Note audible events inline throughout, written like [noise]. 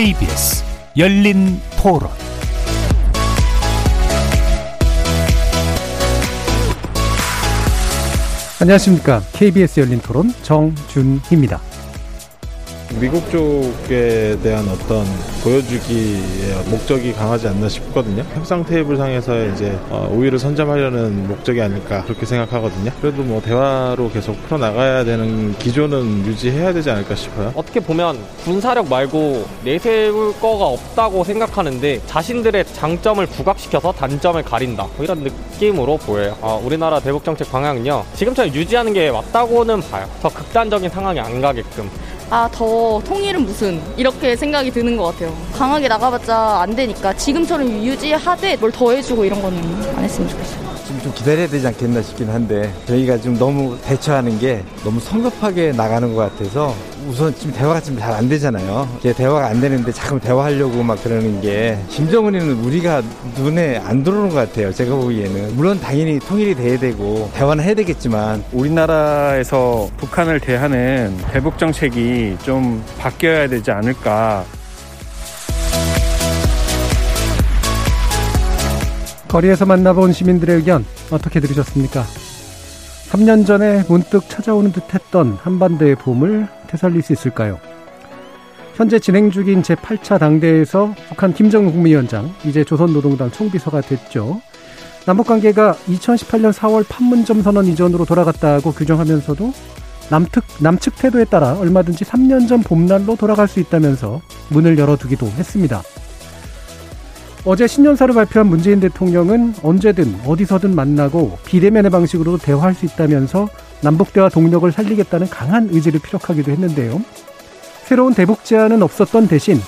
KBS 열린 토론 안녕하십니까. KBS 열린 토론 정준희입니다. 미국 쪽에 대한 어떤 보여주기의 목적이 강하지 않나 싶거든요. 협상 테이블 상에서 이제 어, 우위를 선점하려는 목적이 아닐까 그렇게 생각하거든요. 그래도 뭐 대화로 계속 풀어 나가야 되는 기조는 유지해야 되지 않을까 싶어요. 어떻게 보면 군사력 말고 내세울 거가 없다고 생각하는데 자신들의 장점을 부각시켜서 단점을 가린다 뭐 이런 느낌으로 보여요. 어, 우리나라 대북 정책 방향은요 지금처럼 유지하는 게 맞다고는 봐요. 더 극단적인 상황이 안 가게끔. 아, 더 통일은 무슨 이렇게 생각이 드는 것 같아요. 강하게 나가봤자 안 되니까 지금처럼 유지하되 뭘 더해주고 이런 거는 안 했으면 좋겠어요. 좀 기다려야 되지 않겠나 싶긴 한데 저희가 지금 너무 대처하는 게 너무 성급하게 나가는 것 같아서 우선 지금 대화가 지금 잘 안 되잖아요. 이게 대화가 안 되는데 자꾸 대화하려고 막 그러는 게 김정은이는 우리가 눈에 안 들어오는 것 같아요. 제가 보기에는 물론 당연히 통일이 돼야 되고 대화는 해야 되겠지만 우리나라에서 북한을 대하는 대북 정책이 좀 바뀌어야 되지 않을까 거리에서 만나본 시민들의 의견 어떻게 들으셨습니까? 3년 전에 문득 찾아오는 듯 했던 한반도의 봄을 되살릴 수 있을까요? 현재 진행 중인 제8차 당대에서 북한 김정은 국무위원장, 이제 조선노동당 총비서가 됐죠. 남북관계가 2018년 4월 판문점 선언 이전으로 돌아갔다고 규정하면서도 남특, 남측 태도에 따라 얼마든지 3년 전 봄날로 돌아갈 수 있다면서 문을 열어두기도 했습니다. 어제 신년사를 발표한 문재인 대통령은 언제든 어디서든 만나고 비대면의 방식으로 대화할 수 있다면서 남북대화 동력을 살리겠다는 강한 의지를 피력하기도 했는데요. 새로운 대북 제안은 없었던 대신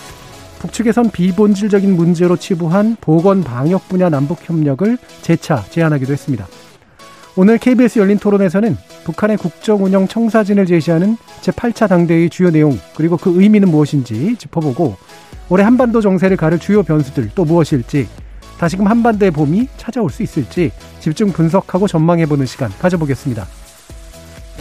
북측에선 비본질적인 문제로 치부한 보건 방역 분야 남북 협력을 재차 제안하기도 했습니다. 오늘 KBS 열린 토론에서는 북한의 국정 운영 청사진을 제시하는 제8차 당대의 주요 내용 그리고 그 의미는 무엇인지 짚어보고 올해 한반도 정세를 가를 주요 변수들 또 무엇일지 다시금 한반도의 봄이 찾아올 수 있을지 집중 분석하고 전망해보는 시간 가져보겠습니다.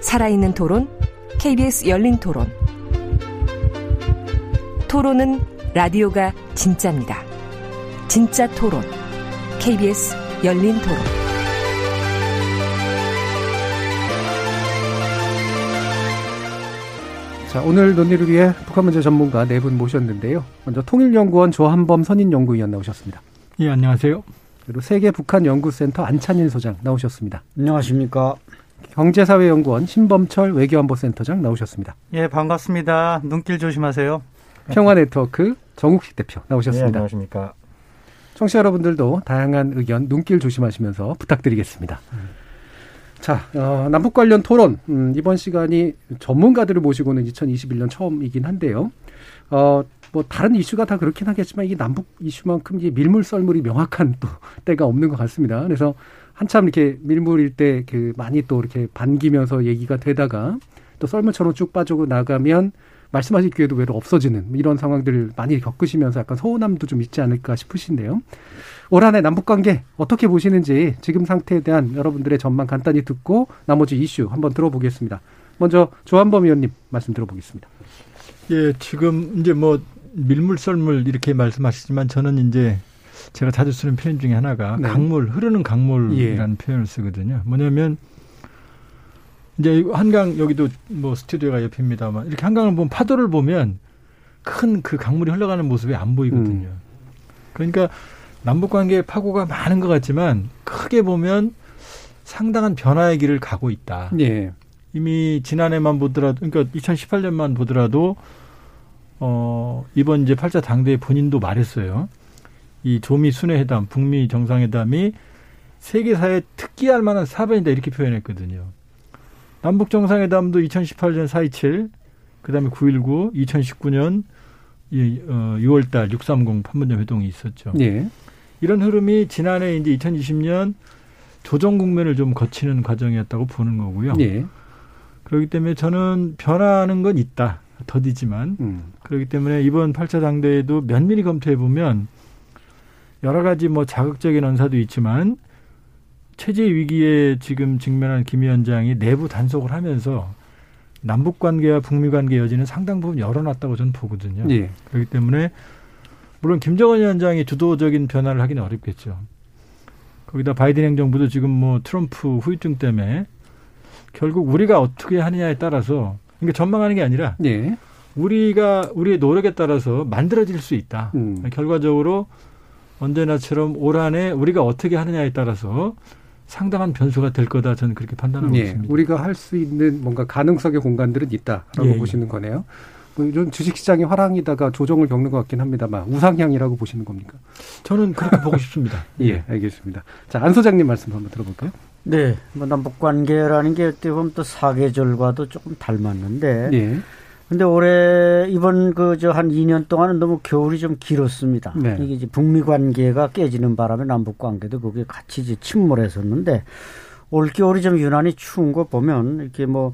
살아있는 토론, KBS 열린 토론. 토론은 라디오가 진짜입니다. 진짜 토론, KBS 열린 토론. 자, 오늘 논의를 위해 북한 문제 전문가 네 분 모셨는데요. 먼저 통일연구원 조한범 선임연구위원 나오셨습니다. 예, 안녕하세요. 그리고 세계 북한 연구센터 안찬일 소장 나오셨습니다. 안녕하십니까. 경제사회연구원 신범철 외교안보센터장 나오셨습니다. 예, 반갑습니다. 눈길 조심하세요. 평화네트워크 정욱식 대표 나오셨습니다. 예, 안녕하십니까. 청취자 여러분들도 다양한 의견 눈길 조심하시면서 부탁드리겠습니다. 음. 자, 어, 남북 관련 토론 음, 이번 시간이 전문가들을 모시고는 2021년 처음이긴 한데요. 어, 뭐 다른 이슈가 다 그렇긴 하겠지만 이게 남북 이슈만큼 이게 밀물 썰물이 명확한 또 [laughs] 때가 없는 것 같습니다. 그래서 한참 이렇게 밀물일 때 그 많이 또 이렇게 반기면서 얘기가 되다가 또 썰물처럼 쭉 빠지고 나가면 말씀하실 기회도 외로 없어지는 이런 상황들을 많이 겪으시면서 약간 서운함도 좀 있지 않을까 싶으신데요. 올 한해 남북 관계 어떻게 보시는지 지금 상태에 대한 여러분들의 전망 간단히 듣고 나머지 이슈 한번 들어보겠습니다. 먼저 조한범 의원님 말씀 들어보겠습니다. 예, 지금 이제 뭐 밀물 썰물 이렇게 말씀하시지만 저는 이제 제가 자주 쓰는 표현 중에 하나가 네. 강물 흐르는 강물이라는 예. 표현을 쓰거든요. 뭐냐면 이제 한강 여기도 뭐 스튜디오가 옆입니다만 이렇게 한강을 보면 파도를 보면 큰 그 강물이 흘러가는 모습이 안 보이거든요. 음. 그러니까 남북 관계의 파고가 많은 것 같지만 크게 보면 상당한 변화의 길을 가고 있다. 예. 이미 지난해만 보더라도 그러니까 2018년만 보더라도 어 이번 이제 8차 당대회 본인도 말했어요. 이 조미 순회회담, 북미 정상회담이 세계사에 특기할 만한 사변이다 이렇게 표현했거든요. 남북 정상회담도 2018년 4.27, 그다음에 9.19, 2019년 이, 어, 6월달 630 판문점 회동이 있었죠. 예. 이런 흐름이 지난해 이제 2020년 조정 국면을 좀 거치는 과정이었다고 보는 거고요. 예. 그렇기 때문에 저는 변하는 건 있다. 더디지만. 음. 그렇기 때문에 이번 8차 당대에도 면밀히 검토해 보면 여러 가지 뭐 자극적인 언사도 있지만 체제 위기에 지금 직면한 김 위원장이 내부 단속을 하면서 남북 관계와 북미 관계 여지는 상당 부분 열어놨다고 저는 보거든요. 예. 그렇기 때문에 물론 김정은 위원장이 주도적인 변화를 하기는 어렵겠죠. 거기다 바이든 행정부도 지금 뭐 트럼프 후유증 때문에 결국 우리가 어떻게 하느냐에 따라서 그러니까 전망하는 게 아니라 예. 우리가 우리의 노력에 따라서 만들어질 수 있다. 음. 결과적으로 언제나처럼 올 한해 우리가 어떻게 하느냐에 따라서 상당한 변수가 될 거다 저는 그렇게 판단하고 예, 있습니다. 우리가 할 수 있는 뭔가 가능성의 공간들은 있다라고 예, 예. 보시는 거네요. 좀 주식시장의 화랑이다가 조정을 겪는 것 같긴 합니다만 우상향이라고 보시는 겁니까? 저는 그렇게 보고 싶습니다. [laughs] 예, 알겠습니다. 자, 안 소장님 말씀 한번 들어볼까요? 네, 뭐 남북 관계라는 게 어떻게 보면 또 사계절과도 조금 닮았는데 예. 근데 올해 이번 그 저 한 2년 동안은 너무 겨울이 좀 길었습니다. 네. 이게 이제 북미 관계가 깨지는 바람에 남북 관계도 거기에 같이 이제 침몰했었는데 올 겨울이 좀 유난히 추운 거 보면 이렇게 뭐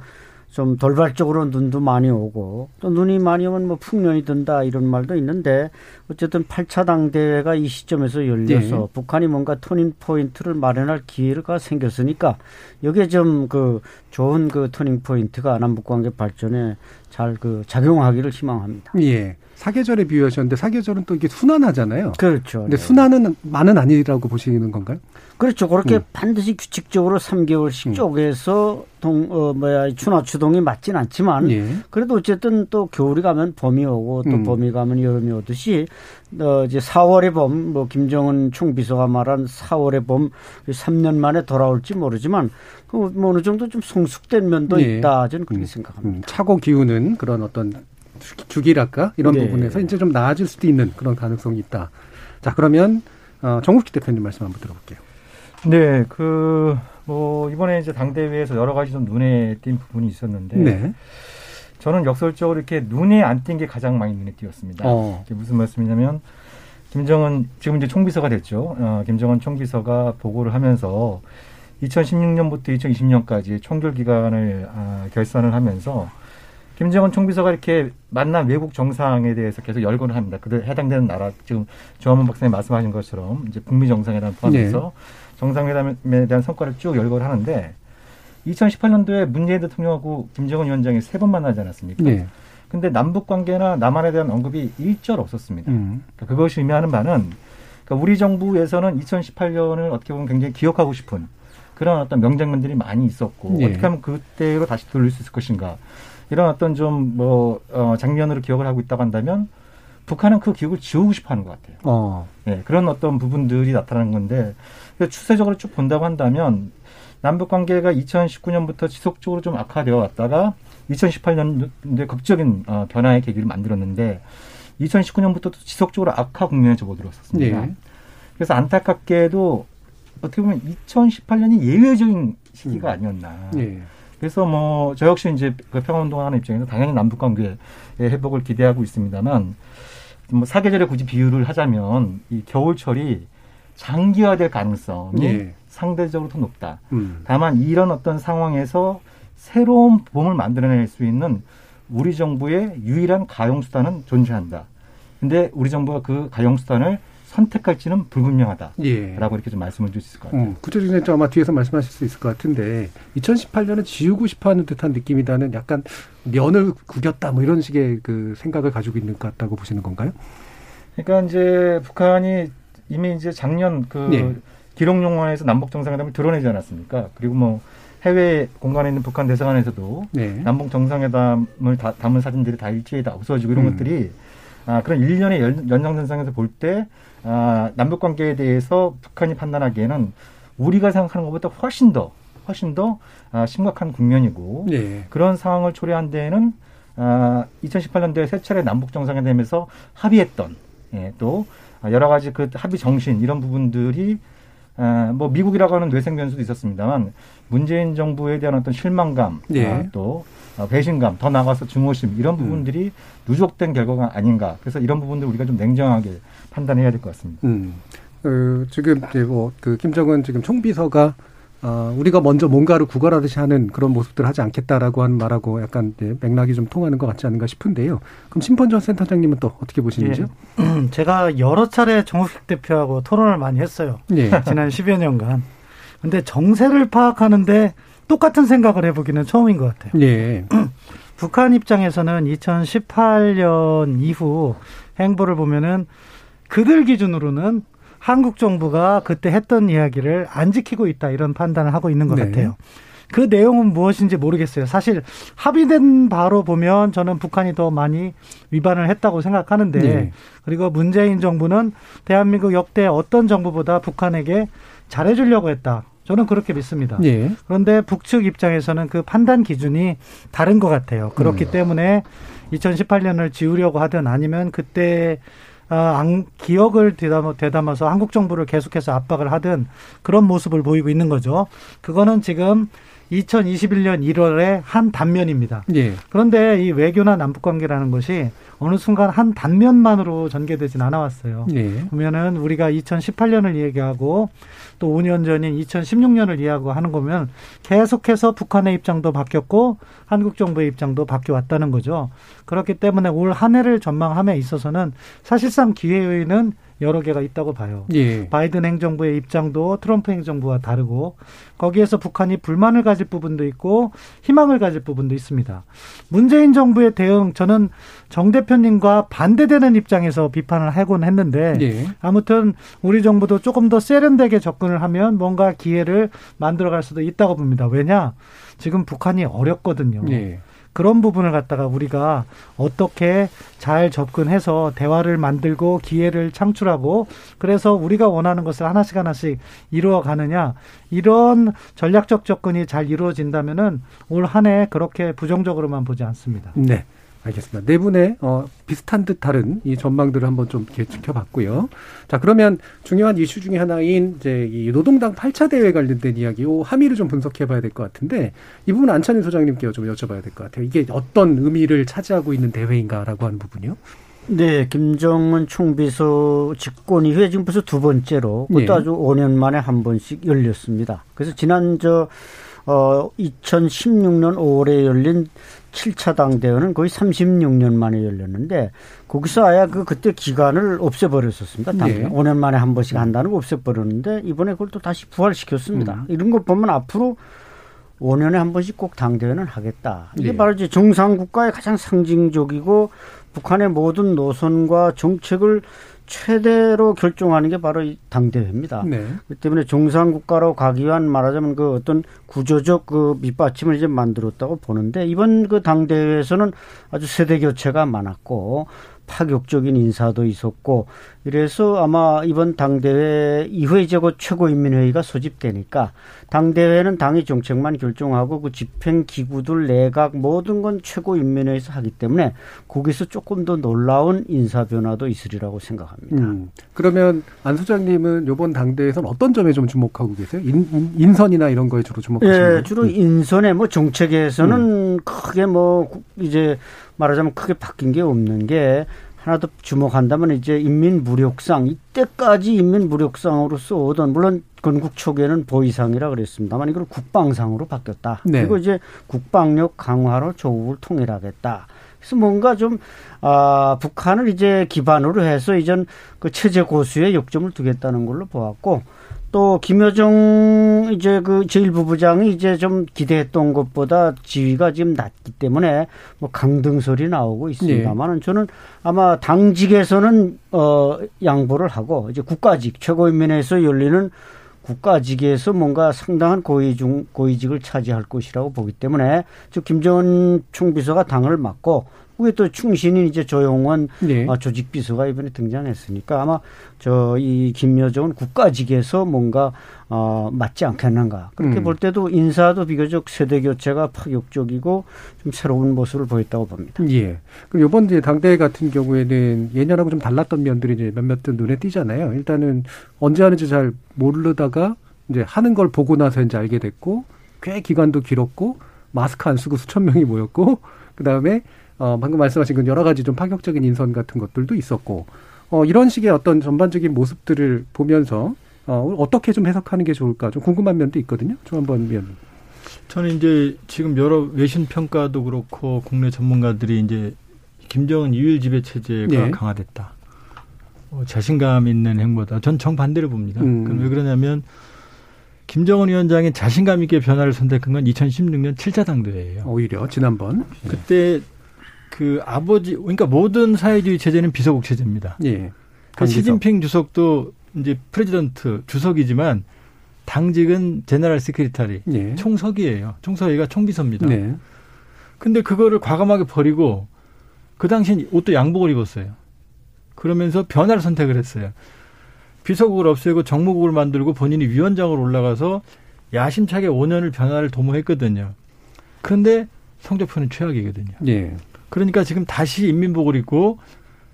좀 돌발적으로 눈도 많이 오고 또 눈이 많이 오면 뭐 풍년이 든다 이런 말도 있는데 어쨌든 8차 당대회가 이 시점에서 열려서 네. 북한이 뭔가 터닝 포인트를 마련할 기회가 생겼으니까 여기에 좀 그 좋은 그 터닝 포인트가 남북 관계 발전에 잘 그 작용하기를 희망합니다. 예. 사계절에 비유하셨는데 사계절은 또 이게 순환하잖아요. 그렇죠. 근데 네. 순환은 만은 아니라고 보시는 건가요? 그렇죠. 그렇게 음. 반드시 규칙적으로 3개월씩 음. 쪼개서 동, 어, 뭐야, 춘하추동이 맞진 않지만, 예. 그래도 어쨌든 또 겨울이 가면 봄이 오고 또 음. 봄이 가면 여름이 오듯이, 어, 이제 4월의 봄, 뭐, 김정은 총비서가 말한 4월의 봄, 3년 만에 돌아올지 모르지만, 그 뭐 어느 정도 좀 성숙된 면도 예. 있다. 저는 그렇게 음. 생각합니다. 음. 차고 기우는 그런 어떤 주기랄까? 이런 네. 부분에서 이제 좀 나아질 수도 있는 그런 가능성이 있다. 자, 그러면, 어, 정국기 대표님 말씀 한번 들어볼게요. 네, 그, 뭐, 이번에 이제 당 대회에서 여러 가지 좀 눈에 띈 부분이 있었는데, 네. 저는 역설적으로 이렇게 눈에 안 띈 게 가장 많이 눈에 띄었습니다. 어. 이게 무슨 말씀이냐면, 김정은, 지금 이제 총비서가 됐죠. 어, 김정은 총비서가 보고를 하면서 2016년부터 2020년까지 총결 기간을 아, 결산을 하면서 김정은 총비서가 이렇게 만난 외국 정상에 대해서 계속 열거를 합니다. 그들 해당되는 나라 지금 조한문 박사님 말씀하신 것처럼 이제 북미 정상회담 포함해서 네. 정상회담에 대한 성과를 쭉 열거를 하는데 2018년도에 문재인 대통령하고 김정은 위원장이 세 번 만나지 않았습니까? 네. 근데 남북 관계나 남한에 대한 언급이 일절 없었습니다. 음. 그러니까 그것이 의미하는 바는 그러니까 우리 정부에서는 2018년을 어떻게 보면 굉장히 기억하고 싶은 그런 어떤 명장면들이 많이 있었고 네. 어떻게 하면 그때로 다시 돌릴 수 있을 것인가 이런 어떤 좀뭐 어, 장면으로 기억을 하고 있다고 한다면 북한은 그 기억을 지우고 싶어 하는 것 같아요. 어. 네, 그런 어떤 부분들이 나타나는 건데 추세적으로 쭉 본다고 한다면 남북 관계가 2019년부터 지속적으로 좀 악화되어 왔다가 2018년도에 극적인 어, 변화의 계기를 만들었는데 2019년부터 지속적으로 악화 국면에 접어들었었습니다. 네. 그래서 안타깝게도 어떻게 보면 2018년이 예외적인 시기가 음. 아니었나. 네. 그래서 뭐 저 역시 이제 그 평화운동하는 입장에서 당연히 남북 관계의 회복을 기대하고 있습니다만 뭐 사계절에 굳이 비유를 하자면 이 겨울철이 장기화될 가능성이 네. 상대적으로 더 높다. 음. 다만 이런 어떤 상황에서 새로운 봄을 만들어낼 수 있는 우리 정부의 유일한 가용 수단은 존재한다. 근데 우리 정부가 그 가용 수단을 선택할지는 불분명하다라고 예. 이렇게 좀 말씀을 드릴 수 있을 것 같아요. 음, 구체적인 점 아마 뒤에서 말씀하실 수 있을 것 같은데 2018년은 지우고 싶어하는 듯한 느낌이다는 약간 면을 구겼다 뭐 이런 식의 그 생각을 가지고 있는 것 같다고 보시는 건가요? 그러니까 이제 북한이 이미 이제 작년 그 네. 기록 용화에서 남북 정상회담을 드러내지 않았습니까? 그리고 뭐 해외 공간에 있는 북한 대사관에서도 네. 남북 정상회담을 다, 담은 사진들이 다 일제히 다 없어지고 이런 음. 것들이 아, 그런 일련의 연장선상에서 볼 때, 아, 남북 관계에 대해서 북한이 판단하기에는 우리가 생각하는 것보다 훨씬 더, 훨씬 더 아, 심각한 국면이고, 네. 그런 상황을 초래한 데에는 아, 2018년도에 세 차례 남북 정상회담에서 합의했던, 예, 또 여러 가지 그 합의 정신 이런 부분들이 에, 뭐 미국이라고 하는 뇌생 변수도 있었습니다만 문재인 정부에 대한 어떤 실망감 예. 아, 또 어, 배신감 더 나가서 증오심 이런 음. 부분들이 음. 누적된 결과가 아닌가 그래서 이런 부분들 우리가 좀 냉정하게 판단해야 될 것 같습니다. 음. 그 지금 이제 뭐 그 김정은 지금 총비서가 어, 우리가 먼저 뭔가를 구걸하듯이 하는 그런 모습들을 하지 않겠다라고 하는 말하고 약간 맥락이 좀 통하는 것 같지 않은가 싶은데요. 그럼 심펀전 센터장님은 또 어떻게 보시는지요? 예. [clears throat] 제가 여러 차례 정우식 대표하고 토론을 많이 했어요. 예. [laughs] 지난 10여 년간. 근데 정세를 파악하는데 똑같은 생각을 해보기는 처음인 것 같아요. 예. [clears throat] 북한 입장에서는 2018년 이후 행보를 보면은 그들 기준으로는 한국 정부가 그때 했던 이야기를 안 지키고 있다 이런 판단을 하고 있는 것 네. 같아요. 그 내용은 무엇인지 모르겠어요. 사실 합의된 바로 보면 저는 북한이 더 많이 위반을 했다고 생각하는데 네. 그리고 문재인 정부는 대한민국 역대 어떤 정부보다 북한에게 잘해주려고 했다. 저는 그렇게 믿습니다. 네. 그런데 북측 입장에서는 그 판단 기준이 다른 것 같아요. 그렇기 음. 때문에 2018년을 지우려고 하든 아니면 그때 아, 기억을 되담아, 서 한국 정부를 계속해서 압박을 하든 그런 모습을 보이고 있는 거죠. 그거는 지금 2021년 1월에 한 단면입니다. 예. 그런데 이 외교나 남북 관계라는 것이 어느 순간 한 단면만으로 전개되진 않아왔어요. 예. 보면은 우리가 2018년을 얘기하고 또 5년 전인 2016년을 이해하고 하는 거면 계속해서 북한의 입장도 바뀌었고 한국 정부의 입장도 바뀌어 왔다는 거죠. 그렇기 때문에 올 한 해를 전망함에 있어서는 사실상 기회는 여러 개가 있다고 봐요. 예. 바이든 행정부의 입장도 트럼프 행정부와 다르고 거기에서 북한이 불만을 가질 부분도 있고 희망을 가질 부분도 있습니다. 문재인 정부의 대응 저는 정 대표님과 반대되는 입장에서 비판을 하곤 했는데 예. 아무튼 우리 정부도 조금 더 세련되게 접근을 하면 뭔가 기회를 만들어갈 수도 있다고 봅니다. 왜냐 지금 북한이 어렵거든요. 예. 그런 부분을 갖다가 우리가 어떻게 잘 접근해서 대화를 만들고 기회를 창출하고 그래서 우리가 원하는 것을 하나씩 하나씩 이루어 가느냐 이런 전략적 접근이 잘 이루어진다면은 올 한 해 그렇게 부정적으로만 보지 않습니다. 네. 알겠습니다. 네 분의 어, 비슷한 듯 다른 이 전망들을 한번 좀 이렇게 지켜봤고요. 자 그러면 중요한 이슈 중에 하나인 이제 이 노동당 8차 대회 관련된 이야기, 요 함의를 좀 분석해봐야 될 것 같은데 이 부분 안찬희 소장님께 좀 여쭤봐야 될 것 같아요. 이게 어떤 의미를 차지하고 있는 대회인가라고 하는 부분이요. 네, 김정은 총비서 집권 이후에 지금 벌써 두 번째로 그것도 예. 아주 5년 만에 한 번씩 열렸습니다. 그래서 지난 저 어, 2016년 5월에 열린 7차 당대회는 거의 36년 만에 열렸는데 거기서 아예 그 그때 기간을 없애버렸었습니다. 당대 네. 5년 만에 한 번씩 한다는 거 없애버렸는데 이번에 그걸 또 다시 부활시켰습니다. 음. 이런 거 보면 앞으로 5년에 한 번씩 꼭 당대회는 하겠다. 이게 네. 바로 이제 정상국가의 가장 상징적이고 북한의 모든 노선과 정책을 최대로 결정하는 게 바로 이 당대회입니다. 네. 그 때문에 정상국가로 가기 위한 말하자면 그 어떤 구조적 그 밑받침을 이제 만들었다고 보는데 이번 그 당대회에서는 아주 세대 교체가 많았고 파격적인 인사도 있었고 이래서 아마 이번 당대회 곧 최고인민회의가 소집되니까 당대회는 당의 정책만 결정하고 그 집행기구들 내각 모든 건 최고인민회의에서 하기 때문에 거기서 조금 더 놀라운 인사 변화도 있으리라고 생각합니다. 음, 그러면 안 소장님은 이번 당대회에서는 어떤 점에 좀 주목하고 계세요? 인, 인선이나 이런 거에 주로 주목하시는 예, 주로 음. 인선에 뭐 정책에서는 음. 크게 뭐 이제 말하자면 크게 바뀐 게 없는 게 하나 더 주목한다면 이제 인민 무력상 이때까지 인민 무력상으로 써오던 물론 건국 초기에는 보위상이라 그랬습니다만 이걸 국방상으로 바뀌었다. 네. 그리고 이제 국방력 강화로 조국을 통일하겠다. 그래서 뭔가 좀, 아, 북한을 이제 기반으로 해서 이전 그 체제 고수에 역점을 두겠다는 걸로 보았고 또 김여정 이제 그 제1부부장이 이제 좀 기대했던 것보다 지위가 지금 낮기 때문에 뭐 강등설이 나오고 있습니다만은 네. 저는 아마 당직에서는 어 양보를 하고 이제 국가직 최고인민회에서 열리는 국가직에서 뭔가 상당한 고위중 고위직을 차지할 것이라고 보기 때문에 즉 김정은 총비서가 당을 맡고 그게 또 충신인 이제 조용원 네. 아, 조직 비서가 이번에 등장했으니까 아마 저 이 김여정은 국가직에서 뭔가 어, 맞지 않겠는가 그렇게 음. 볼 때도 인사도 비교적 세대 교체가 파격적이고 좀 새로운 모습을 보였다고 봅니다. 예. 그럼 이번 이제 당대 같은 경우에는 예년하고 좀 달랐던 면들이 이제 몇몇 눈에 띄잖아요. 일단은 언제 하는지 잘 모르다가 이제 하는 걸 보고 나서 이제 알게 됐고 꽤 기간도 길었고 마스크 안 쓰고 수천 명이 모였고 [laughs] 그 다음에 어 방금 말씀하신 그 여러 가지 좀 파격적인 인선 같은 것들도 있었고 어 이런 식의 어떤 전반적인 모습들을 보면서 어 어떻게 좀 해석하는 게 좋을까 좀 궁금한 면도 있거든요. 좀 한번 면. 저는 이제 지금 여러 외신 평가도 그렇고 국내 전문가들이 이제 김정은 유일 지배 체제가 네. 강화됐다. 어, 자신감 있는 행보다. 전 정반대로 봅니다. 음. 왜 그러냐면 김정은 위원장이 자신감 있게 변화를 선택한 건 2016년 7차 당대회예요. 오히려 지난번 네. 그때 그 아버지 그러니까 모든 사회주의 체제는 비서국 체제입니다. 예. 그 시진핑 주석도 이제 president 주석이지만 당직은 제너럴 세크리타리 예. 총석이에요. 총석이가 총비서입니다. 네. 근데 그거를 과감하게 버리고 그 당시엔 옷도 양복을 입었어요. 그러면서 변화를 선택을 했어요. 비서국을 없애고 정무국을 만들고 본인이 위원장으로 올라가서 야심차게 5년을 변화를 도모했거든요. 그런데 성적표는 최악이거든요. 예. 그러니까 지금 다시 인민복을 입고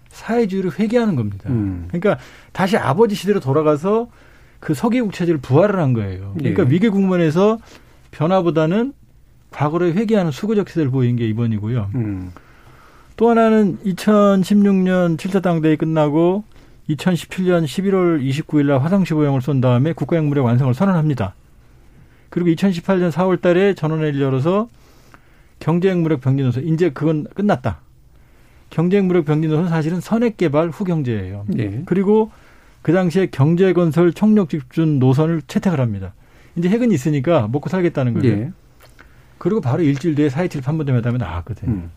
사회주의를 회귀하는 겁니다. 음. 그러니까 다시 아버지 시대로 돌아가서 그 서기국 체제를 부활을 한 거예요. 그러니까 예. 위기 국면에서 변화보다는 과거를 회귀하는 수구적 시대를 보인 게 이번이고요. 음. 또 하나는 2016년 7차 당대회 끝나고 2017년 11월 29일 날 화성 15형을 쏜 다음에 국가행무력 완성을 선언합니다. 그리고 2018년 4월 달에 전원회를 열어서 경제행무력 병진 노선 이제 그건 끝났다. 경제행무력 병진 노선 사실은 선액개발 후 경제예요. 네. 그리고 그 당시에 경제 건설 총력 집중 노선을 채택을 합니다. 이제 핵은 있으니까 먹고 살겠다는 거예요. 네. 그리고 바로 일주일 뒤에 4.27 판문점 회담에 나왔거든요. 음.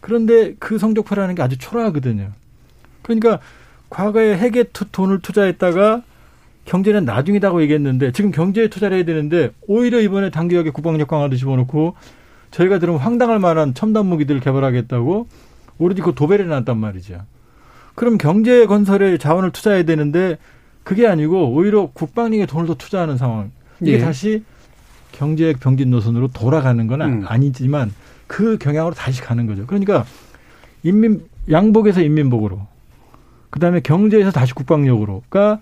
그런데 그 성적표라는 게 아주 초라하거든요. 그러니까 과거에 핵에 돈을 투자했다가 경제는 나중이다고 얘기했는데 지금 경제에 투자를 해야 되는데 오히려 이번에 단기역에 국방력 강화도 집어넣고 저희가 들으면 황당할 만한 첨단 무기들을 개발하겠다고 오히려 그 도배를 해놨단 말이죠. 그럼 경제 건설에 자원을 투자해야 되는데 그게 아니고 오히려 국방력에 돈을 더 투자하는 상황. 이게 예. 다시 경제적 병진 노선으로 돌아가는 건 음. 아니지만 그 경향으로 다시 가는 거죠. 그러니까 인민 양복에서 인민복으로 그다음에 경제에서 다시 국방력으로가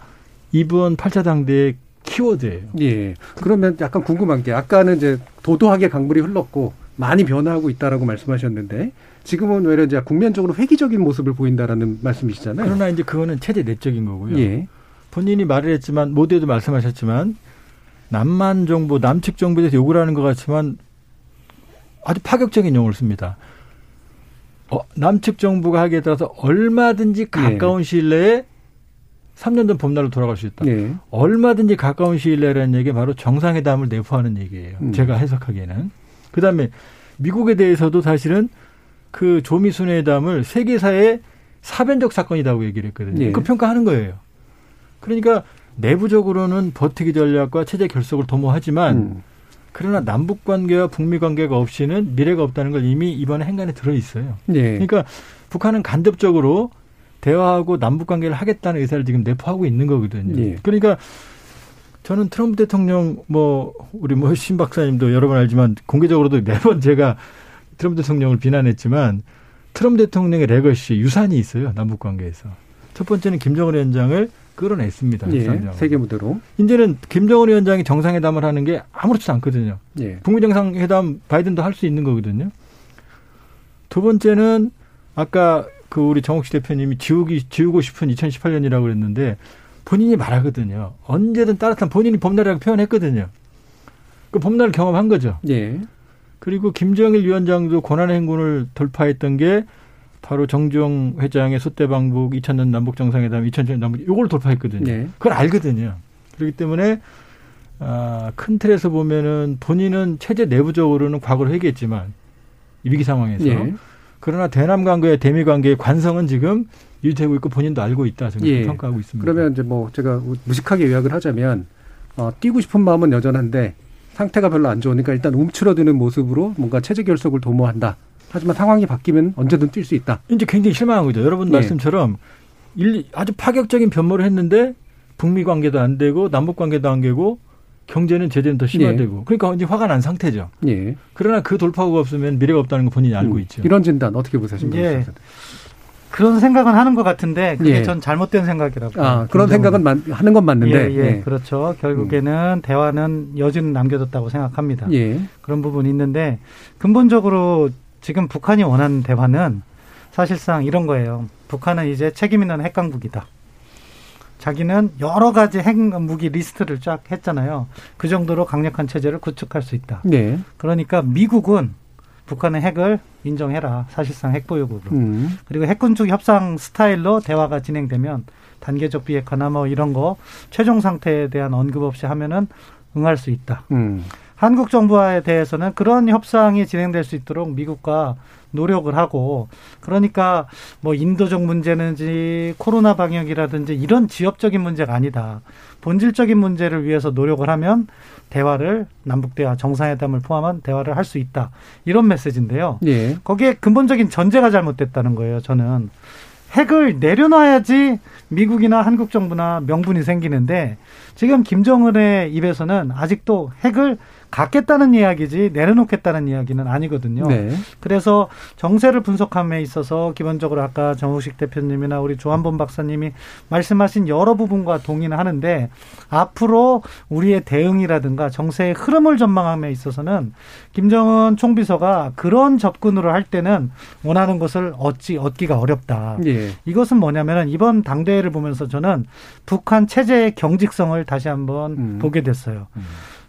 이번 8차 당대의 키워드예요. 예. 그러면 약간 궁금한 게 아까는 이제 도도하게 강물이 흘렀고 많이 변화하고 있다라고 말씀하셨는데 지금은 오히려 이제 국면적으로 회기적인 모습을 보인다라는 말씀이시잖아요. 그러나 이제 그거는 체제 내적인 거고요. 예. 본인이 말을 했지만 모두에도 말씀하셨지만 남만 정부, 남측 정부에 대해서 욕을 하는 것 같지만 아주 파격적인 용어를 씁니다. 어, 남측 정부가 하기에 따라서 얼마든지 네. 가까운 네. 시일 내에 3년 전 봄날로 돌아갈 수 있다. 네. 얼마든지 가까운 시일 내라는 얘기 바로 정상회담을 내포하는 얘기예요. 음. 제가 해석하기에는. 그다음에 미국에 대해서도 사실은 그 조미순 회담을 세계사의 사변적 사건이라고 얘기를 했거든요. 네. 그 평가하는 거예요. 그러니까 내부적으로는 버티기 전략과 체제 결속을 도모하지만 음. 그러나 남북 관계와 북미 관계가 없이는 미래가 없다는 걸 이미 이번에 행간에 들어 있어요. 네. 그러니까 북한은 간접적으로 대화하고 남북 관계를 하겠다는 의사를 지금 내포하고 있는 거거든요. 네. 그러니까 저는 트럼프 대통령 뭐 우리 뭐 [laughs] 신 박사님도 여러 번 알지만 공개적으로도 매번 제가 트럼프 대통령을 비난했지만 트럼프 대통령의 legacy 유산이 있어요 남북 관계에서 첫 번째는 김정은 위원장을 끌어냈습니다. 예, 세계 무대로. 이제는 김정은 위원장이 정상회담을 하는 게 아무렇지도 않거든요. 예. 북미 정상회담 바이든도 할 수 있는 거거든요. 두 번째는 아까 그 우리 정옥시 대표님이 지우기 지우고 싶은 2018년이라고 그랬는데 본인이 말하거든요. 언제든 따뜻한 본인이 봄날이라고 표현했거든요. 그 봄날을 경험한 거죠. 예. 그리고 김정일 위원장도 권한의 행군을 돌파했던 게 바로 정주영 회장의 소대 방북 2000년 남북 정상회담 2000년 남북 요걸 돌파했거든요. 네. 그걸 알거든요. 그렇기 때문에 아, 큰 틀에서 보면은 본인은 체제 내부적으로는 과거를 회개했지만 위기 상황에서 네. 그러나 대남 관계의 대미 관계의 관성은 지금 유지되고 있고 본인도 알고 있다 저는 예. 평가하고 있습니다. 그러면 이제 뭐 제가 무식하게 요약을 하자면 어, 뛰고 싶은 마음은 여전한데 상태가 별로 안 좋으니까 일단 움츠러드는 모습으로 뭔가 체제 결속을 도모한다. 하지만 상황이 바뀌면 언제든 뛸 수 있다. 이제 굉장히 실망한 거죠. 여러분 예. 말씀처럼 일, 아주 파격적인 변모를 했는데 북미 관계도 안 되고 남북 관계도 안 되고 경제는 제재는 더 심화되고 예. 그러니까 이제 화가 난 상태죠. 예. 그러나 그 돌파구가 없으면 미래가 없다는 거 본인이 알고 음. 있죠. 이런 진단 어떻게 보세요, 예. 그런 생각은 하는 것 같은데 그게 예. 전 잘못된 생각이라고. 아, 그런 생각은 만, 하는 건 맞는데. 예, 예. 예. 그렇죠. 결국에는 음. 대화는 여지는 남겨뒀다고 생각합니다. 예. 그런 부분이 있는데 근본적으로 지금 북한이 원하는 대화는 사실상 이런 거예요. 북한은 이제 책임 있는 핵강국이다. 자기는 여러 가지 핵 무기 리스트를 쫙 했잖아요. 그 정도로 강력한 체제를 구축할 수 있다. 네. 그러니까 미국은 북한의 핵을 인정해라. 사실상 핵보유국으로. 음. 그리고 핵군축 협상 스타일로 대화가 진행되면 단계적 비핵화나 뭐 이런 거 최종 상태에 대한 언급 없이 하면은 응할 수 있다. 음. 한국 정부에 대해서는 그런 협상이 진행될 수 있도록 미국과 노력을 하고 그러니까 뭐 인도적 문제는지 코로나 방역이라든지 이런 지역적인 문제가 아니다. 본질적인 문제를 위해서 노력을 하면 대화를 남북 대화 정상회담을 포함한 대화를 할 수 있다. 이런 메시지인데요. 예. 거기에 근본적인 전제가 잘못됐다는 거예요. 저는 핵을 내려놔야지 미국이나 한국 정부나 명분이 생기는데 지금 김정은의 입에서는 아직도 핵을 갖겠다는 이야기지 내려놓겠다는 이야기는 아니거든요. 네. 그래서 정세를 분석함에 있어서 기본적으로 아까 정우식 대표님이나 우리 조한범 박사님이 말씀하신 여러 부분과 동의는 하는데 앞으로 우리의 대응이라든가 정세의 흐름을 전망함에 있어서는 김정은 총비서가 그런 접근으로 할 때는 원하는 것을 얻지 얻기가 어렵다. 예. 이것은 뭐냐면은 이번 당대회를 보면서 저는 북한 체제의 경직성을 다시 한번 음. 보게 됐어요. 음.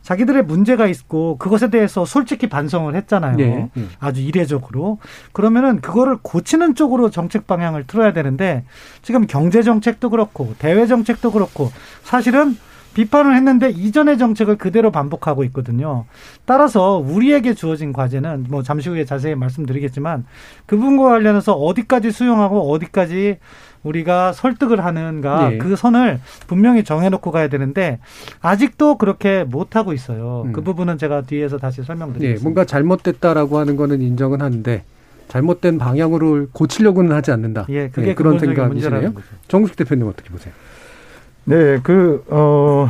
자기들의 문제가 있고 그것에 대해서 솔직히 반성을 했잖아요. 네. 아주 이례적으로. 그러면은 그거를 고치는 쪽으로 정책 방향을 틀어야 되는데 지금 경제 정책도 그렇고 대외 정책도 그렇고 사실은 비판을 했는데 이전의 정책을 그대로 반복하고 있거든요. 따라서 우리에게 주어진 과제는 뭐 잠시 후에 자세히 말씀드리겠지만 그 부분과 관련해서 어디까지 수용하고 어디까지 우리가 설득을 하는가 네. 그 선을 분명히 정해놓고 가야 되는데 아직도 그렇게 못하고 있어요. 음. 그 부분은 제가 뒤에서 다시 설명드리겠습니다. 네, 뭔가 잘못됐다라고 하는 거는 인정은 하는데 잘못된 방향으로 고치려고는 하지 않는다. 예, 그게 네, 그런 생각이시네요. 정국 대표님 어떻게 보세요? 네, 그, 어,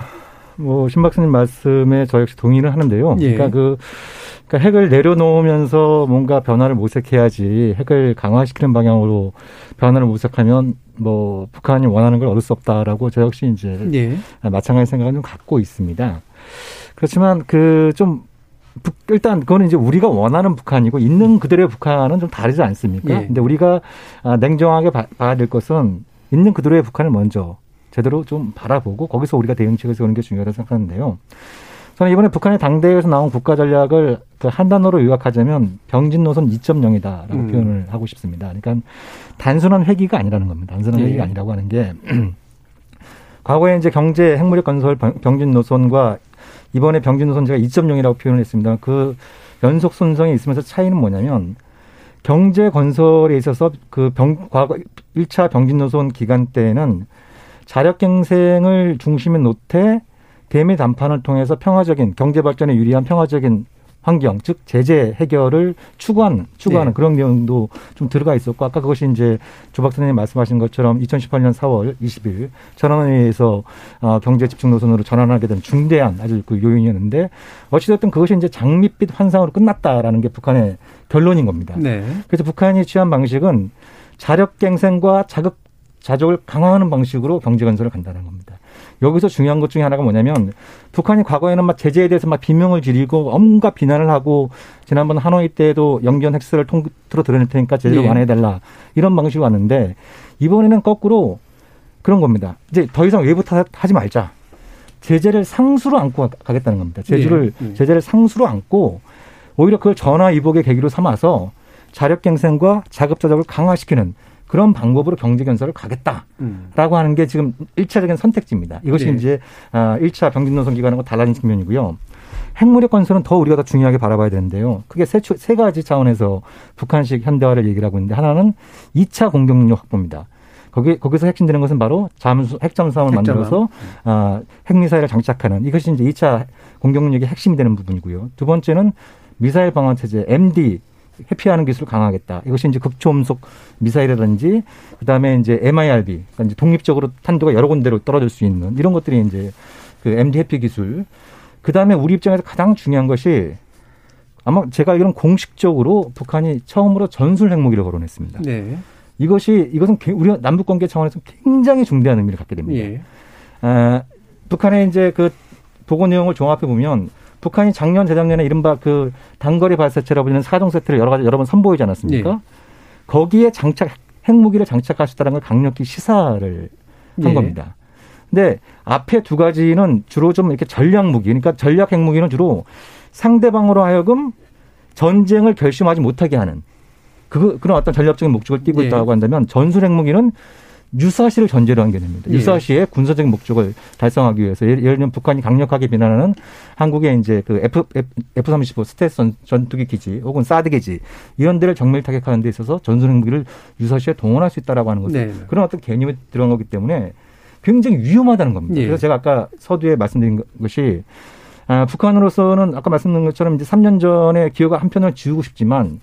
뭐, 신 박사님 말씀에 저 역시 동의를 하는데요. 예. 그러니까 그, 그러니까 핵을 내려놓으면서 뭔가 변화를 모색해야지 핵을 강화시키는 방향으로 변화를 모색하면 뭐 북한이 원하는 걸 얻을 수 없다라고 저 역시 이제 예. 마찬가지 생각을 좀 갖고 있습니다. 그렇지만 그 좀 일단 그거는 이제 우리가 원하는 북한이고 있는 그대로의 북한은 좀 다르지 않습니까? 예. 근데 우리가 아, 냉정하게 봐야 될 것은 있는 그대로의 북한을 먼저 제대로 좀 바라보고 거기서 우리가 대응책을 세우는 게 중요하다고 생각하는데요. 저는 이번에 북한의 당대회에서 나온 국가 전략을 그 한 단어로 요약하자면 병진 노선 2.0이다라고 음. 표현을 하고 싶습니다. 그러니까 단순한 회기가 아니라는 겁니다. 단순한 예. 회기가 아니라고 하는 게 [clears throat] 과거에 이제 경제 핵무력 건설 병진 노선과 이번에 병진 노선 제가 2.0이라고 표현을 했습니다. 그 연속 순성이 있으면서 차이는 뭐냐면 경제 건설에 있어서 그 병, 과거 1차 병진 노선 기간 때에는 자력갱생을 중심에 놓되 대미 담판을 통해서 평화적인 경제 발전에 유리한 평화적인 환경, 즉 제재 해결을 추구하는 추구하는 네. 그런 내용도 좀 들어가 있었고 아까 그것이 이제 조 박사님 말씀하신 것처럼 2018년 4월 20일 전환회의에서 어, 경제 집중 노선으로 전환하게 된 중대한 아주 그 요인이었는데 어찌됐든 그것이 이제 장밋빛 환상으로 끝났다라는 게 북한의 결론인 겁니다. 네. 그래서 북한이 취한 방식은 자력갱생과 자극 자족을 강화하는 방식으로 경제 건설을 간다는 겁니다. 여기서 중요한 것 중에 하나가 뭐냐면 북한이 과거에는 막 제재에 대해서 막 비명을 지르고 온갖 비난을 하고 지난번 하노이 때도 영변 핵수를 통틀어 드러낼 테니까 제재를 네. 완화해달라 이런 방식으로 왔는데 이번에는 거꾸로 그런 겁니다. 이제 더 이상 외부 탓하지 말자. 제재를 상수로 안고 가겠다는 겁니다. 제재를 네. 네. 제재를 상수로 안고 오히려 그걸 전화 위복의 계기로 삼아서 자력갱생과 자급자족을 강화시키는 그런 방법으로 경제 견설을 가겠다라고 음. 하는 게 지금 일차적인 선택지입니다. 이것이 네. 이제 아, 일차 병진 노선 기간하고 달라진 측면이고요. 핵무력 건설은 더 우리가 더 중요하게 바라봐야 되는데요. 크게 세, 세 가지 차원에서 북한식 현대화를 얘기를 하고 있는데 하나는 2차 공격력 확보입니다. 거기 거기서 핵심되는 것은 바로 잠수 핵잠수함을 만들어서 아, 핵미사일을 장착하는 이것이 이제 2차 공격력의 핵심이 되는 부분이고요. 두 번째는 미사일 방어 체제 MD 회피하는 기술을 강화하겠다. 이것이 이제 극초음속 미사일이라든지 그다음에 이제 MIRB 그러니까 이제 독립적으로 탄도가 여러 군데로 떨어질 수 있는 이런 것들이 이제 그 MD 회피 기술. 그다음에 우리 입장에서 가장 중요한 것이 아마 제가 알기로는 공식적으로 북한이 처음으로 전술 핵무기를 거론했습니다. 네. 이것이 이것은 우리 남북 관계 차원에서 굉장히 중대한 의미를 갖게 됩니다. 예. 아, 북한의 이제 그 보고 내용을 종합해 보면 북한이 작년 재작년에 이른바 그 단거리 발사체라고 불리는 사종 세트를 여러 가지 여러 번 선보이지 않았습니까? 예. 거기에 장착 핵무기를 있다는 걸 강력히 시사를 한 예. 겁니다. 근데 앞에 두 가지는 주로 좀 이렇게 전략 무기, 그러니까 전략 핵무기는 주로 상대방으로 하여금 전쟁을 결심하지 못하게 하는 그 그런 어떤 전략적인 목적을 띠고 예. 있다고 한다면 전술 핵무기는 유사시를 전제로 한 개념입니다. 예. 유사시의 군사적인 목적을 달성하기 위해서 예를 들면 북한이 강력하게 비난하는 한국의 이제 그 F F 35 스텔스 전투기 기지 혹은 사드 기지 이런 데를 정밀 타격하는 데 있어서 전술 핵무기를 유사시에 동원할 수 있다라고 하는 것은 네. 그런 어떤 개념이 들어간 거기 때문에 굉장히 위험하다는 겁니다. 예. 그래서 제가 아까 서두에 말씀드린 것이 아, 북한으로서는 아까 말씀드린 것처럼 이제 3년 전에 기억을 한편을 지우고 싶지만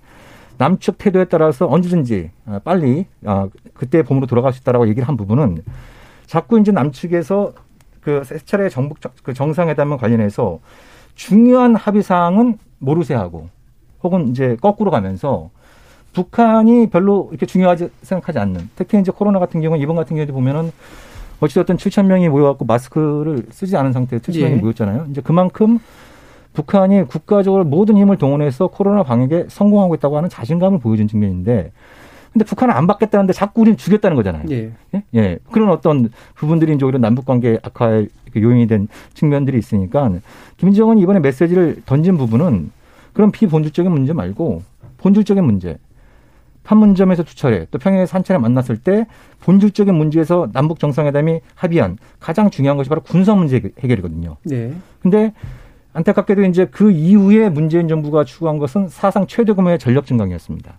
남측 태도에 따라서 언제든지 아, 빨리 아, 그때 봄으로 돌아갈 수 있다라고 얘기를 한 부분은 자꾸 이제 남측에서 그 세 차례 정북 그 정상회담과 관련해서 중요한 합의 사항은 모르쇠 하고 혹은 이제 거꾸로 가면서 북한이 별로 이렇게 중요하지 생각하지 않는 특히 이제 코로나 같은 경우는 이번 같은 경우도 보면은 어찌됐든 7천 명이 모여갖고 마스크를 쓰지 않은 상태에 7천 명이 예. 모였잖아요. 이제 그만큼 북한이 국가적으로 모든 힘을 동원해서 코로나 방역에 성공하고 있다고 하는 자신감을 보여준 측면인데 근데 북한은 안 받겠다는데 자꾸 우리는 주겠다는 거잖아요. 예. 예? 예. 그런 어떤 부분들이 이제 오히려 남북 관계 악화의 그 요인이 된 측면들이 있으니까 김정은이 이번에 메시지를 던진 부분은 그런 비본질적인 문제 말고 본질적인 문제. 판문점에서 두 차례, 또 평양에서 한 차례 만났을 때 본질적인 문제에서 남북 정상회담이 합의한 가장 중요한 것이 바로 군사 문제 해결이거든요. 네. 근데 안타깝게도 이제 그 이후에 문재인 정부가 추구한 것은 사상 최대 규모의 전력 증강이었습니다.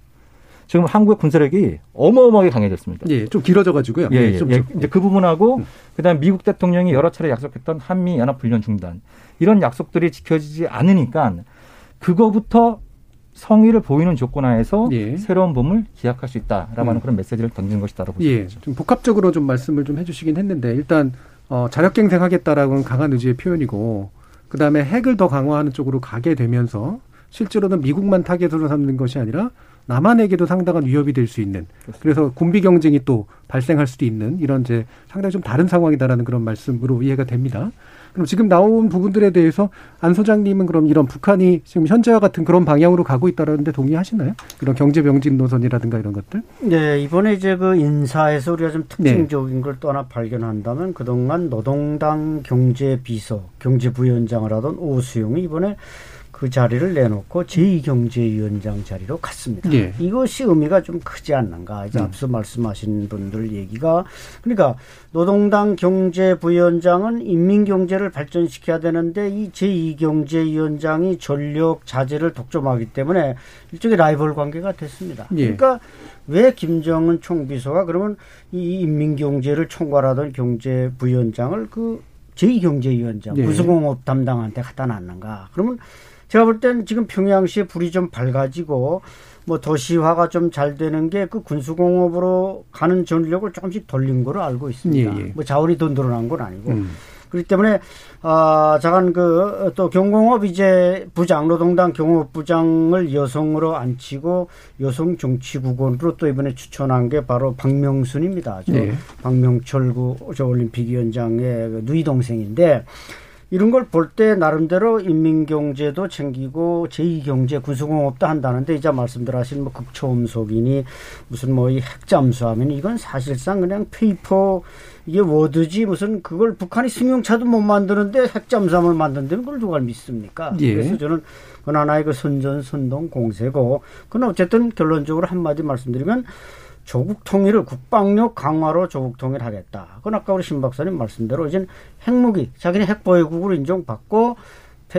지금 한국의 군사력이 어마어마하게 강해졌습니다. 예, 좀 길어져 가지고요. 예, 예, 좀, 예. 이제 그 부분하고 음. 그다음 미국 대통령이 여러 차례 약속했던 한미 연합 훈련 중단 이런 약속들이 지켜지지 않으니까 그거부터 성의를 보이는 조건 하에서 예. 새로운 봄을 기약할 수 있다라고 하는 음. 그런 메시지를 던진 것이다라고 볼수 예. 좀 복합적으로 좀 말씀을 좀 해주시긴 했는데 일단 어, 자력갱생하겠다라고는 강한 의지의 표현이고 그 다음에 핵을 더 강화하는 쪽으로 가게 되면서 실제로는 미국만 타겟으로 삼는 것이 아니라 남한에게도 상당한 위협이 될 수 있는. 그래서 군비 경쟁이 또 발생할 수도 있는 이런 이제 상당히 좀 다른 상황이다라는 그런 말씀으로 이해가 됩니다. 그럼 지금 나온 부분들에 대해서 안 소장님은 그럼 이런 북한이 지금 현재와 같은 그런 방향으로 가고 있다는데 동의하시나요? 이런 경제 병진 노선이라든가 이런 것들? 네, 이번에 이제 그 인사에서 우리가 좀 특징적인 네. 걸또 하나 발견한다면 그동안 노동당 경제 비서, 경제부위원장을 하던 오수용이 이번에 그 자리를 내놓고 제2경제위원장 자리로 갔습니다. 예. 이것이 의미가 좀 크지 않는가. 이제 음. 앞서 말씀하신 분들 얘기가 그러니까 노동당 경제부위원장은 인민경제를 발전시켜야 되는데 이 제2경제위원장이 전력 자재를 독점하기 때문에 일종의 라이벌 관계가 됐습니다. 예. 그러니까 왜 김정은 총비서가 그러면 이 인민경제를 총괄하던 경제부위원장을 그 제2경제위원장, 예. 구수공업 담당한테 갖다 놨는가. 그러면 제가 볼땐 지금 평양시에 불이 좀 밝아지고 뭐 도시화가 좀 잘 되는 게 그 군수공업으로 가는 전력을 조금씩 돌린 거로 알고 있습니다. 예, 예. 뭐 자원이 더 늘어난 건 아니고. 음. 그렇기 때문에 아 잠깐 그또 경공업 이제 부장 노동당 경호부장을 여성으로 앉히고 여성 정치국원으로 또 이번에 추천한 게 바로 박명순입니다. 저 네. 박명철 구 저 올림픽위원장의 그 누이 동생인데 이런 걸 볼 때 나름대로 인민경제도 챙기고 제2경제 군수공업도 한다는데 이제 말씀들 하신 뭐 극초음속이니 무슨 뭐 이 핵잠수함은 이건 사실상 그냥 paper 이게 word지 무슨 그걸 북한이 승용차도 못 만드는데 핵잠수함을 만든다면 그걸 누가 믿습니까? 예. 그래서 저는 그건 하나의 그 선전 선동 공세고 그건 어쨌든 결론적으로 한마디 말씀드리면 조국 통일을 국방력 강화로 조국 통일하겠다. 그건 아까 우리 신 박사님 말씀대로 이제 핵무기, 자기네 핵보유국으로 인정받고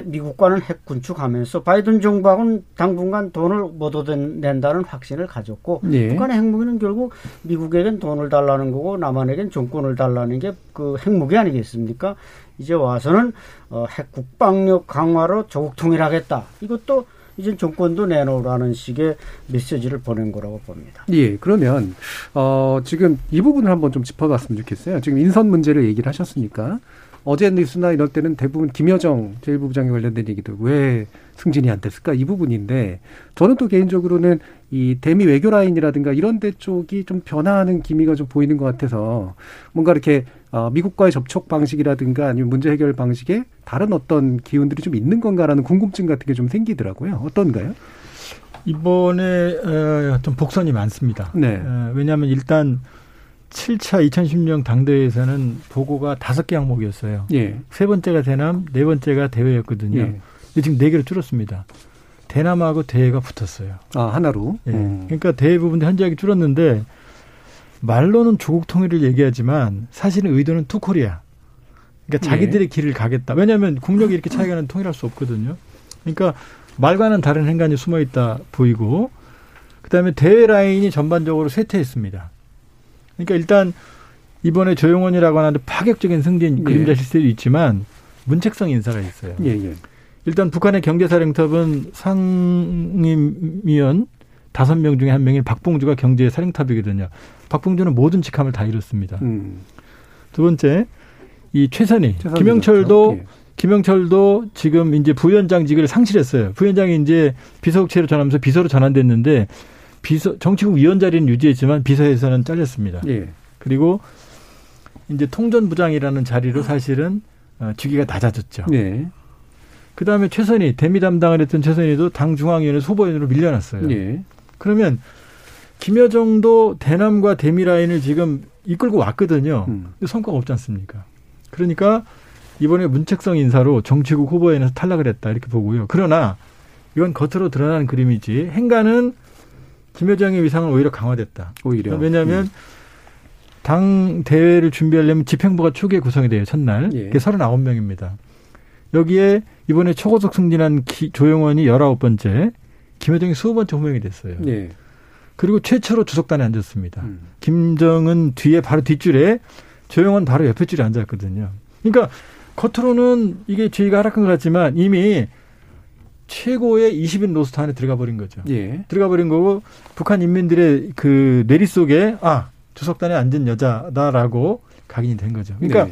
미국과는 핵 군축하면서 바이든 정부하고는 당분간 돈을 못 얻어낸다는 확신을 가졌고 예. 북한의 핵무기는 결국 미국에겐 돈을 달라는 거고 남한에겐 정권을 달라는 게 그 핵무기 아니겠습니까? 이제 와서는 어, 핵 국방력 강화로 조국 통일하겠다. 이것도 이젠 정권도 내놓으라는 식의 메시지를 보낸 거라고 봅니다. 예, 그러면 어, 지금 이 부분을 한번 좀 짚어봤으면 좋겠어요. 지금 인선 문제를 얘기를 하셨으니까 어제 뉴스나 이럴 때는 대부분 김여정 제1부부장에 관련된 얘기도 왜 승진이 안 됐을까 이 부분인데 저는 또 개인적으로는 이 대미 외교 라인이라든가 이런 데 쪽이 좀 변화하는 기미가 좀 보이는 것 같아서 뭔가 이렇게 어, 미국과의 접촉 방식이라든가 아니면 문제 해결 방식에 다른 어떤 기운들이 좀 있는 건가라는 궁금증 같은 게 좀 생기더라고요. 어떤가요? 이번에 어, 좀 복선이 많습니다. 네. 어, 왜냐하면 일단 7차 2016년 당대회에서는 보고가 다섯 개 항목이었어요. 예. 세 번째가 대남, 네 번째가 대회였거든요. 예. 근데 지금 네 개로 줄었습니다. 대남하고 대회가 붙었어요. 아 하나로. 예. 음. 그러니까 대회 부분도 현저하게 줄었는데 말로는 조국 통일을 얘기하지만 사실은 의도는 투코리아. 그러니까 자기들의 예. 길을 가겠다. 왜냐하면 국력이 이렇게 차이가 나는 통일할 수 없거든요. 그러니까 말과는 다른 행간이 숨어 있다 보이고 그다음에 대외 라인이 전반적으로 쇠퇴했습니다. 그러니까 일단 이번에 조용원이라고 하는 파격적인 승진 예. 그림자 실세도 있지만 문책성 인사가 있어요. 예, 예. 일단 북한의 경제사령탑은 상임위원 다섯 명 중에 한 명인 박봉주가 경제사령탑이거든요. 박봉주는 모든 직함을 다 잃었습니다. 음. 두 번째 이 최선희, 김영철도 예. 김영철도 지금 이제 부위원장직을 상실했어요. 부위원장이 이제 비서국체로 전하면서 비서로 전환됐는데 비서 정치국 위원 자리는 유지했지만 비서에서는 잘렸습니다. 예. 그리고 이제 통전부장이라는 자리로 사실은 어, 주기가 낮아졌죠. 예. 그 다음에 최선희 대미 담당을 했던 최선희도 당 중앙위원회 소보위원으로 밀려났어요. 예. 그러면 김여정도 대남과 대미 라인을 지금 이끌고 왔거든요. 음. 근데 성과가 없지 않습니까? 그러니까 이번에 문책성 인사로 정치국 후보에서 탈락을 했다 이렇게 보고요. 그러나 이건 겉으로 드러나는 그림이지 행간은 김여정의 위상은 오히려 강화됐다. 오히려 왜냐하면 음. 당 대회를 준비하려면 집행부가 초기에 구성이 돼요 첫날. 예. 그게 39명입니다. 여기에 이번에 초고속 승진한 기, 조영원이 19번째, 김여정이 20번째 호명이 됐어요. 예. 그리고 최초로 주석단에 앉았습니다. 음. 김정은 뒤에 바로 뒷줄에 조영원 바로 옆에 줄에 앉았거든요. 그러니까 겉으로는 이게 주의가 하락한 것 같지만 이미 최고의 20인 roster 안에 들어가 버린 거죠. 예. 들어가 버린 거고 북한 인민들의 그 뇌리 속에 아 주석단에 앉은 여자다라고 각인이 된 거죠. 그러니까 네.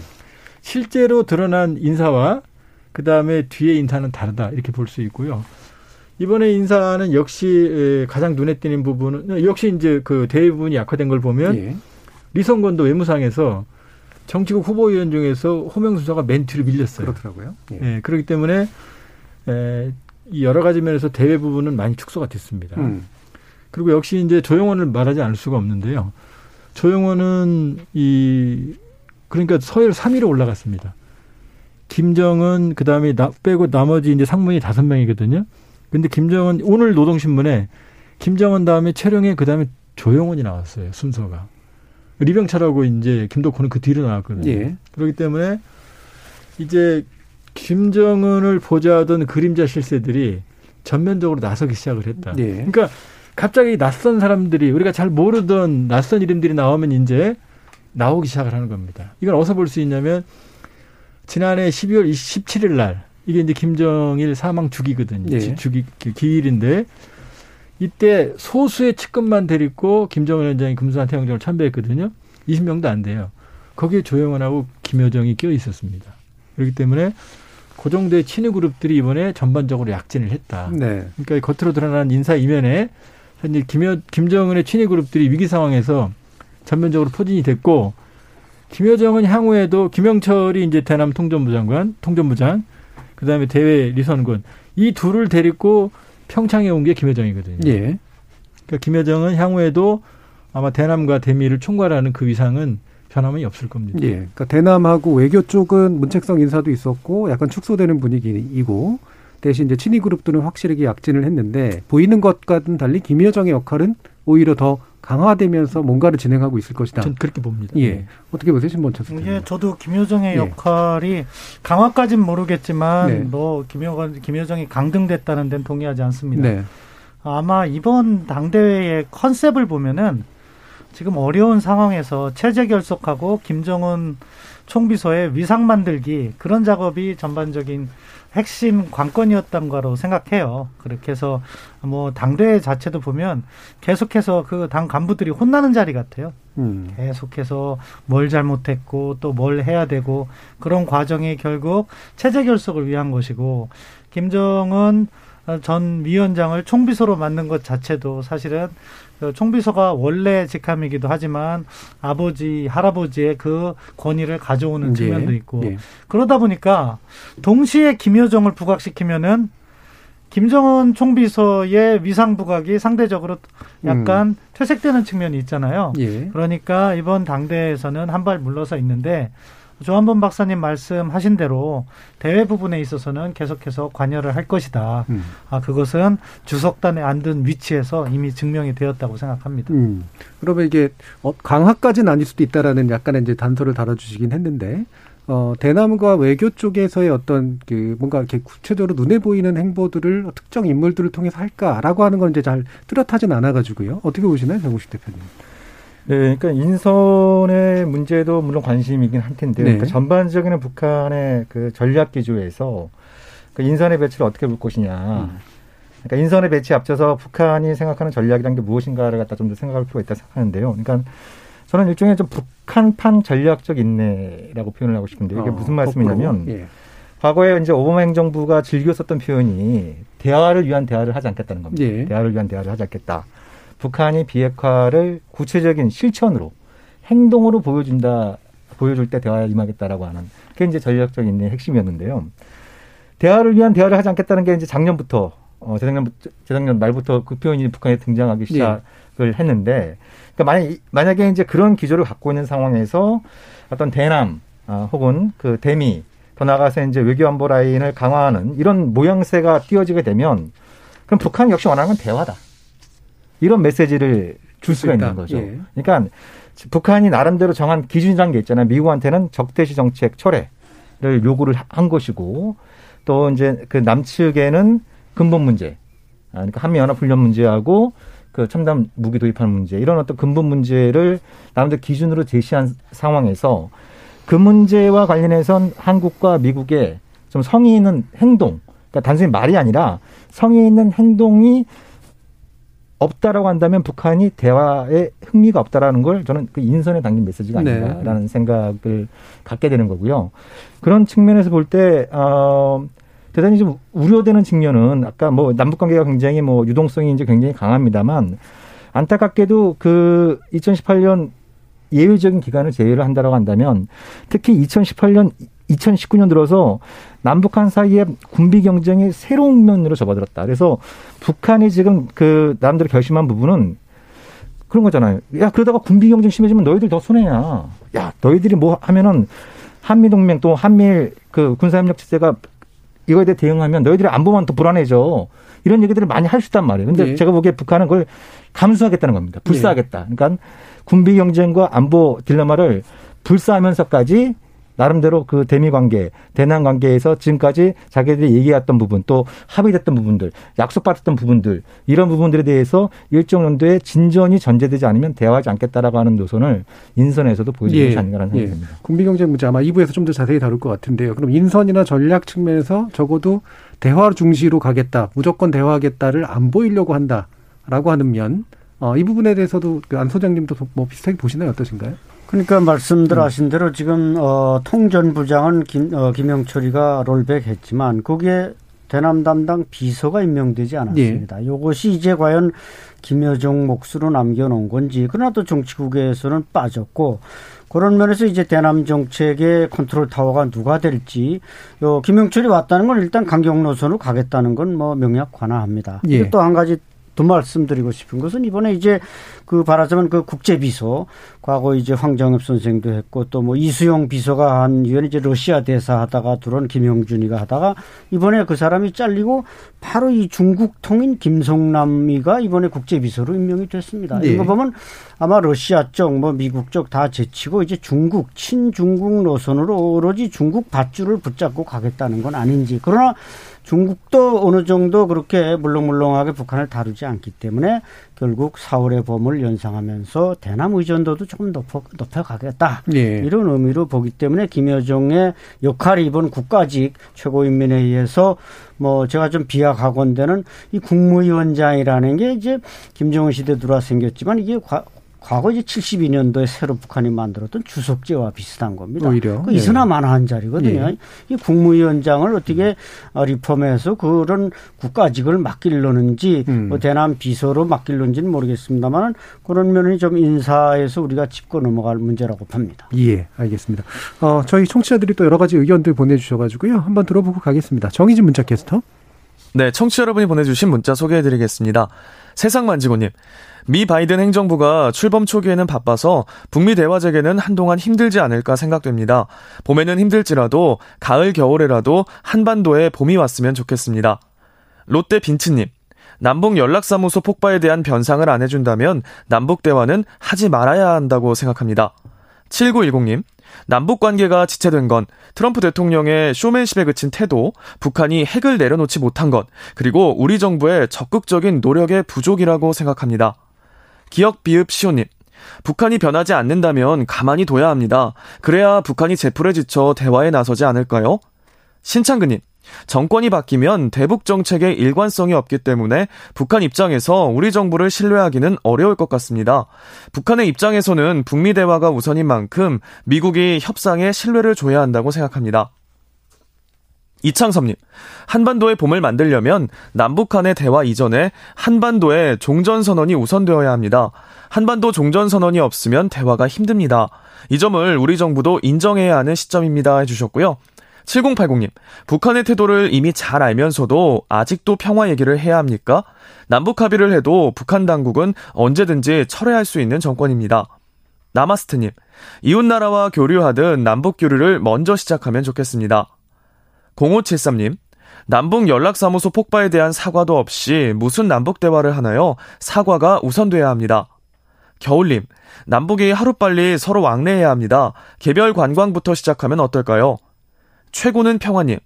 실제로 드러난 인사와 그 다음에 뒤에 인사는 다르다 이렇게 볼 수 있고요. 이번에 인사는 역시 가장 눈에 띄는 부분은 역시 이제 그 대남 부분이 약화된 걸 보면 예. 리선권도 외무상에서 정치국 후보 위원 중에서 호명 순서가 맨 뒤로 밀렸어요. 그렇더라고요. 예. 예 그렇기 때문에 에, 이 여러 가지 면에서 대외 부분은 많이 축소가 됐습니다. 음. 그리고 역시 이제 조영원을 말하지 않을 수가 없는데요. 조영원은 이 그러니까 서열 3위로 올라갔습니다. 김정은 그다음에 나 빼고 나머지 이제 상무이 다섯 명이거든요. 근데 김정은 오늘 노동신문에 김정은 다음에 최룡해 그다음에 조영원이 나왔어요. 순서가. 리병철하고 이제 김덕호는 그 뒤로 나왔거든요. 예. 그렇기 때문에 이제 김정은을 보좌하던 그림자 실세들이 전면적으로 나서기 시작을 했다. 네. 그러니까 갑자기 낯선 사람들이 우리가 잘 모르던 낯선 이름들이 나오면 이제 나오기 시작을 하는 겁니다. 이걸 어디서 볼 수 있냐면 지난해 12월 17일 날 이게 이제 김정일 사망 주기거든요. 네. 주기 그 기일인데 이때 소수의 측근만 데리고 김정은 위원장이 금수산 태영정을 참배했거든요. 20명도 안 돼요. 거기에 조영원하고 김여정이 껴 있었습니다. 그렇기 때문에 그 정도의 친위 그룹들이 이번에 전반적으로 약진을 했다. 네. 그러니까 겉으로 드러난 인사 이면에 현재 김여, 김정은의 친위 그룹들이 위기 상황에서 전면적으로 포진이 됐고 김여정은 향후에도 김영철이 이제 대남 통전부 장관, 통전부장, 그다음에 대외 리선군 이 둘을 데리고 평창에 온 게 김여정이거든요. 예. 그러니까 김여정은 향후에도 아마 대남과 대미를 총괄하는 그 위상은 변함이 없을 겁니다. 예. 그러니까 대남하고 외교 쪽은 문책성 인사도 있었고 약간 축소되는 분위기이고 대신 이제 친위 그룹들은 확실하게 약진을 했는데 보이는 것과는 달리 김여정의 역할은 오히려 더 강화되면서 뭔가를 진행하고 있을 것이다. 전 그렇게 봅니다. 예. 네. 어떻게 보세요, 신본철 선 예, 저도 김여정의 예. 역할이 강화까지는 모르겠지만 네. 뭐 김여 김여정이 강등됐다는 데는 동의하지 않습니다. 네. 아마 이번 당대회의 컨셉을 보면은 지금 어려운 상황에서 체제 결속하고 김정은 총비서의 위상 만들기 그런 작업이 전반적인 핵심 관건이었던 거로 생각해요. 그렇게 해서 뭐 당대 자체도 보면 계속해서 그 당 간부들이 혼나는 자리 같아요. 음. 계속해서 뭘 잘못했고 또 뭘 해야 되고 그런 과정이 결국 체제 결속을 위한 것이고 김정은 전 위원장을 총비서로 만든 것 자체도 사실은 그 총비서가 원래 직함이기도 하지만 아버지 할아버지의 그 권위를 가져오는 예. 측면도 있고 예. 그러다 보니까 동시에 김여정을 부각시키면은 김정은 총비서의 위상 부각이 상대적으로 약간 음. 퇴색되는 측면이 있잖아요. 예. 그러니까 이번 당대에서는 한 발 물러서 있는데 조한범 박사님 말씀하신 대로 대외 부분에 있어서는 계속해서 관여를 할 것이다. 음. 아 그것은 주석단에 앉은 위치에서 이미 증명이 되었다고 생각합니다. 음. 그러면 이게 어, 강화까지는 아닐 수도 있다라는 약간의 이제 단서를 달아주시긴 했는데 어, 대남과 외교 쪽에서의 어떤 그 뭔가 이렇게 구체적으로 눈에 보이는 행보들을 특정 인물들을 통해서 할까라고 하는 건 이제 잘 뚜렷하진 않아가지고요. 어떻게 보시나요, 정우식 대표님? 네, 그러니까 인선의 문제도 물론 관심이긴 할 텐데요. 네. 그러니까 전반적인 북한의 그 전략 기조에서 그 인선의 배치를 어떻게 볼 것이냐. 음. 그러니까 인선의 배치 앞서서 북한이 생각하는 전략이란 게 무엇인가를 갖다 좀 더 생각할 필요가 있다 생각하는데요. 그러니까 저는 일종의 좀 북한판 전략적 인내라고 표현을 하고 싶은데 이게 어, 무슨 말씀이냐면 예. 과거에 이제 오바마 행정부가 즐겨 썼던 표현이 대화를 위한 대화를 하지 않겠다는 겁니다. 예. 대화를 위한 대화를 하지 않겠다. 북한이 비핵화를 구체적인 실천으로 행동으로 보여준다 보여줄 때 대화에 임하겠다라고 하는 그게 이제 전략적 인내의 핵심이었는데요. 대화를 위한 대화를 하지 않겠다는 게 이제 작년부터 어 재작년 재작년 말부터 그 표현이 북한에 등장하기 예. 시작을 네. 했는데 그러니까 만약 만약에 이제 그런 기조를 갖고 있는 상황에서 어떤 대남 아, 혹은 그 대미 더 나가서 이제 외교안보 라인을 강화하는 이런 모양새가 띄어지게 되면 그럼 북한 역시 원하는 건 대화다. 이런 메시지를 줄 수가 있는 거죠. 예. 그러니까 북한이 나름대로 정한 기준이라는 게 있잖아요. 미국한테는 적대시 정책 철회를 요구를 한 것이고 또 이제 그 남측에는 근본 문제, 아, 그러니까 한미 연합 훈련 문제하고 그 첨단 무기 도입하는 문제 이런 어떤 근본 문제를 나름대로 기준으로 제시한 상황에서 그 문제와 관련해선 한국과 미국의 좀 성의 있는 행동, 그러니까 단순히 말이 아니라 성의 있는 행동이 없다라고 한다면 북한이 대화에 흥미가 없다라는 걸 저는 그 인선에 담긴 메시지가 네. 아닌가라는 네. 생각을 갖게 되는 거고요. 그런 측면에서 볼 때, 어, 대단히 좀 우려되는 측면은 아까 뭐 남북 관계가 굉장히 뭐 유동성이 이제 굉장히 강합니다만 안타깝게도 그 2018년 예외적인 기간을 제외를 한다라고 한다면 특히 2018년 2019년 들어서 남북한 사이에 군비 경쟁이 새로운 면으로 접어들었다. 그래서 북한이 지금 그 남들이 결심한 부분은 그런 거잖아요. 야, 그러다가 군비 경쟁 심해지면 너희들 더 손해야. 야, 너희들이 뭐 하면은 한미 동맹 또 한미일 그 군사협력 체제가 이거에 대해 대응하면 너희들이 안보만 더 불안해져. 이런 얘기들을 많이 할 수 있단 말이에요. 근데 네. 제가 보기에 북한은 그걸 감수하겠다는 겁니다. 불사하겠다. 그러니까 군비 경쟁과 안보 딜레마를 불사하면서까지 나름대로 그 대미 관계, 대남 관계에서 지금까지 자기들이 얘기했던 부분 또 합의됐던 부분들, 약속받았던 부분들 이런 부분들에 대해서 일정 정도의 진전이 전제되지 않으면 대화하지 않겠다라고 하는 노선을 인선에서도 보여주지 예, 않는가라는 생각이 예. 듭니다. 군비 경쟁 문제 아마 2부에서 좀 더 자세히 다룰 것 같은데요. 그럼 인선이나 전략 측면에서 적어도 대화 중시로 가겠다, 무조건 대화하겠다를 안 보이려고 한다라고 하는 면, 어, 이 부분에 대해서도 그 안 소장님도 뭐 비슷하게 보시나요? 어떠신가요? 그러니까 말씀들 음. 하신 대로 지금 어 통전 부장은 김 어, 김영철이가 rollback했지만 거기에 대남 담당 비서가 임명되지 않았습니다. 예. 이것이 이제 과연 김여정 몫으로 남겨놓은 건지 그러나 또 정치국에서는 빠졌고 그런 면에서 이제 대남 정책의 컨트롤 타워가 누가 될지 요 김영철이 왔다는 건 일단 강경 노선으로 가겠다는 건 뭐 명약 관화합니다. 예. 또 한 가지 또 말씀드리고 싶은 것은 이번에 이제 그 말하자면 그 국제 비서 과거 이제 황정엽 선생도 했고 또 뭐 이수영 비서가 한 이후에 이제 러시아 대사 하다가 들어온 김영준이가 하다가 이번에 그 사람이 잘리고 바로 이 중국 통인 김성남이가 이번에 국제 비서로 임명이 됐습니다. 네. 이거 보면 아마 러시아 쪽 뭐 미국 쪽 다 제치고 이제 중국 친중국 노선으로 오로지 중국 밧줄을 붙잡고 가겠다는 건 아닌지 그러나 중국도 어느 정도 그렇게 물렁물렁하게 북한을 다루지 않기 때문에 결국 4월의 봄을 연상하면서 대남 의존도도 조금 높여, 높여가겠다. 예. 이런 의미로 보기 때문에 김여정의 역할이 이번 국가직 최고인민회의에서 뭐 제가 좀 비하가건되는 이 국무위원장이라는 게 이제 김정은 시대 들어와 생겼지만 이게 과 거 이제 72년도에 새로 북한이 만들었던 주석제와 비슷한 겁니다. 오히려 그 이스나 예. 만화한 자리거든요. 예. 이 국무위원장을 어떻게 리폼해서 그런 국가직을 맡길려는지 음. 뭐 대남 비서로 맡길는지는 모르겠습니다만 그런 면이 좀 인사에서 우리가 짚고 넘어갈 문제라고 봅니다. 예, 알겠습니다. 어, 저희 청취자들이 또 여러 가지 의견들 보내주셔가지고요. 한번 들어보고 가겠습니다. 정희진 문자 캐스터. 네, 청취자 여러분이 보내주신 문자 소개해드리겠습니다. 세상 만지고님. 미 바이든 행정부가 출범 초기에는 바빠서 북미 대화 재개는 한동안 힘들지 않을까 생각됩니다. 봄에는 힘들지라도 가을 겨울에라도 한반도에 봄이 왔으면 좋겠습니다. 롯데 빈츠님. 남북 연락사무소 폭파에 대한 변상을 안 해준다면 남북 대화는 하지 말아야 한다고 생각합니다. 7910님. 남북 관계가 지체된 건 트럼프 대통령의 쇼맨십에 그친 태도, 북한이 핵을 내려놓지 못한 것, 그리고 우리 정부의 적극적인 노력의 부족이라고 생각합니다. 기억 비읍 시호님. 북한이 변하지 않는다면 가만히 둬야 합니다. 그래야 북한이 제풀에 지쳐 대화에 나서지 않을까요? 신창근님. 정권이 바뀌면 대북 정책에 일관성이 없기 때문에 북한 입장에서 우리 정부를 신뢰하기는 어려울 것 같습니다. 북한의 입장에서는 북미 대화가 우선인 만큼 미국이 협상에 신뢰를 줘야 한다고 생각합니다. 이창섭님, 한반도의 봄을 만들려면 남북 한의 대화 이전에 한반도의 종전선언이 우선되어야 합니다. 한반도 종전선언이 없으면 대화가 힘듭니다. 이 점을 우리 정부도 인정해야 하는 시점입니다. 해주셨고요. 7080님, 북한의 태도를 이미 잘 알면서도 아직도 평화 얘기를 해야 합니까? 남북 합의를 해도 북한 당국은 언제든지 철회할 수 있는 정권입니다. 나마스트님, 이웃나라와 교류하듯 남북 교류를 먼저 시작하면 좋겠습니다. 0573님, 남북 연락사무소 폭파에 대한 사과도 없이 무슨 남북 대화를 하나요? 사과가 우선돼야 합니다. 겨울님, 남북이 하루빨리 서로 왕래해야 합니다. 개별 관광부터 시작하면 어떨까요? 최고는 평화님.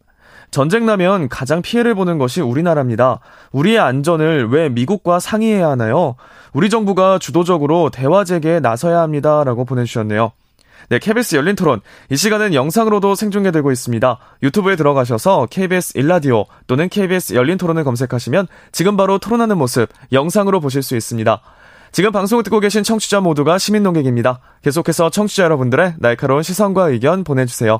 전쟁 나면 가장 피해를 보는 것이 우리나라입니다. 우리의 안전을 왜 미국과 상의해야 하나요? 우리 정부가 주도적으로 대화 재개에 나서야 합니다. 라고 보내주셨네요. 네, KBS 열린 토론. 이 시간은 영상으로도 생중계되고 있습니다. 유튜브에 들어가셔서 KBS 일라디오 또는 KBS 열린 토론을 검색하시면 지금 바로 토론하는 모습 영상으로 보실 수 있습니다. 지금 방송을 듣고 계신 청취자 모두가 시민 농객입니다. 계속해서 청취자 여러분들의 날카로운 시선과 의견 보내주세요.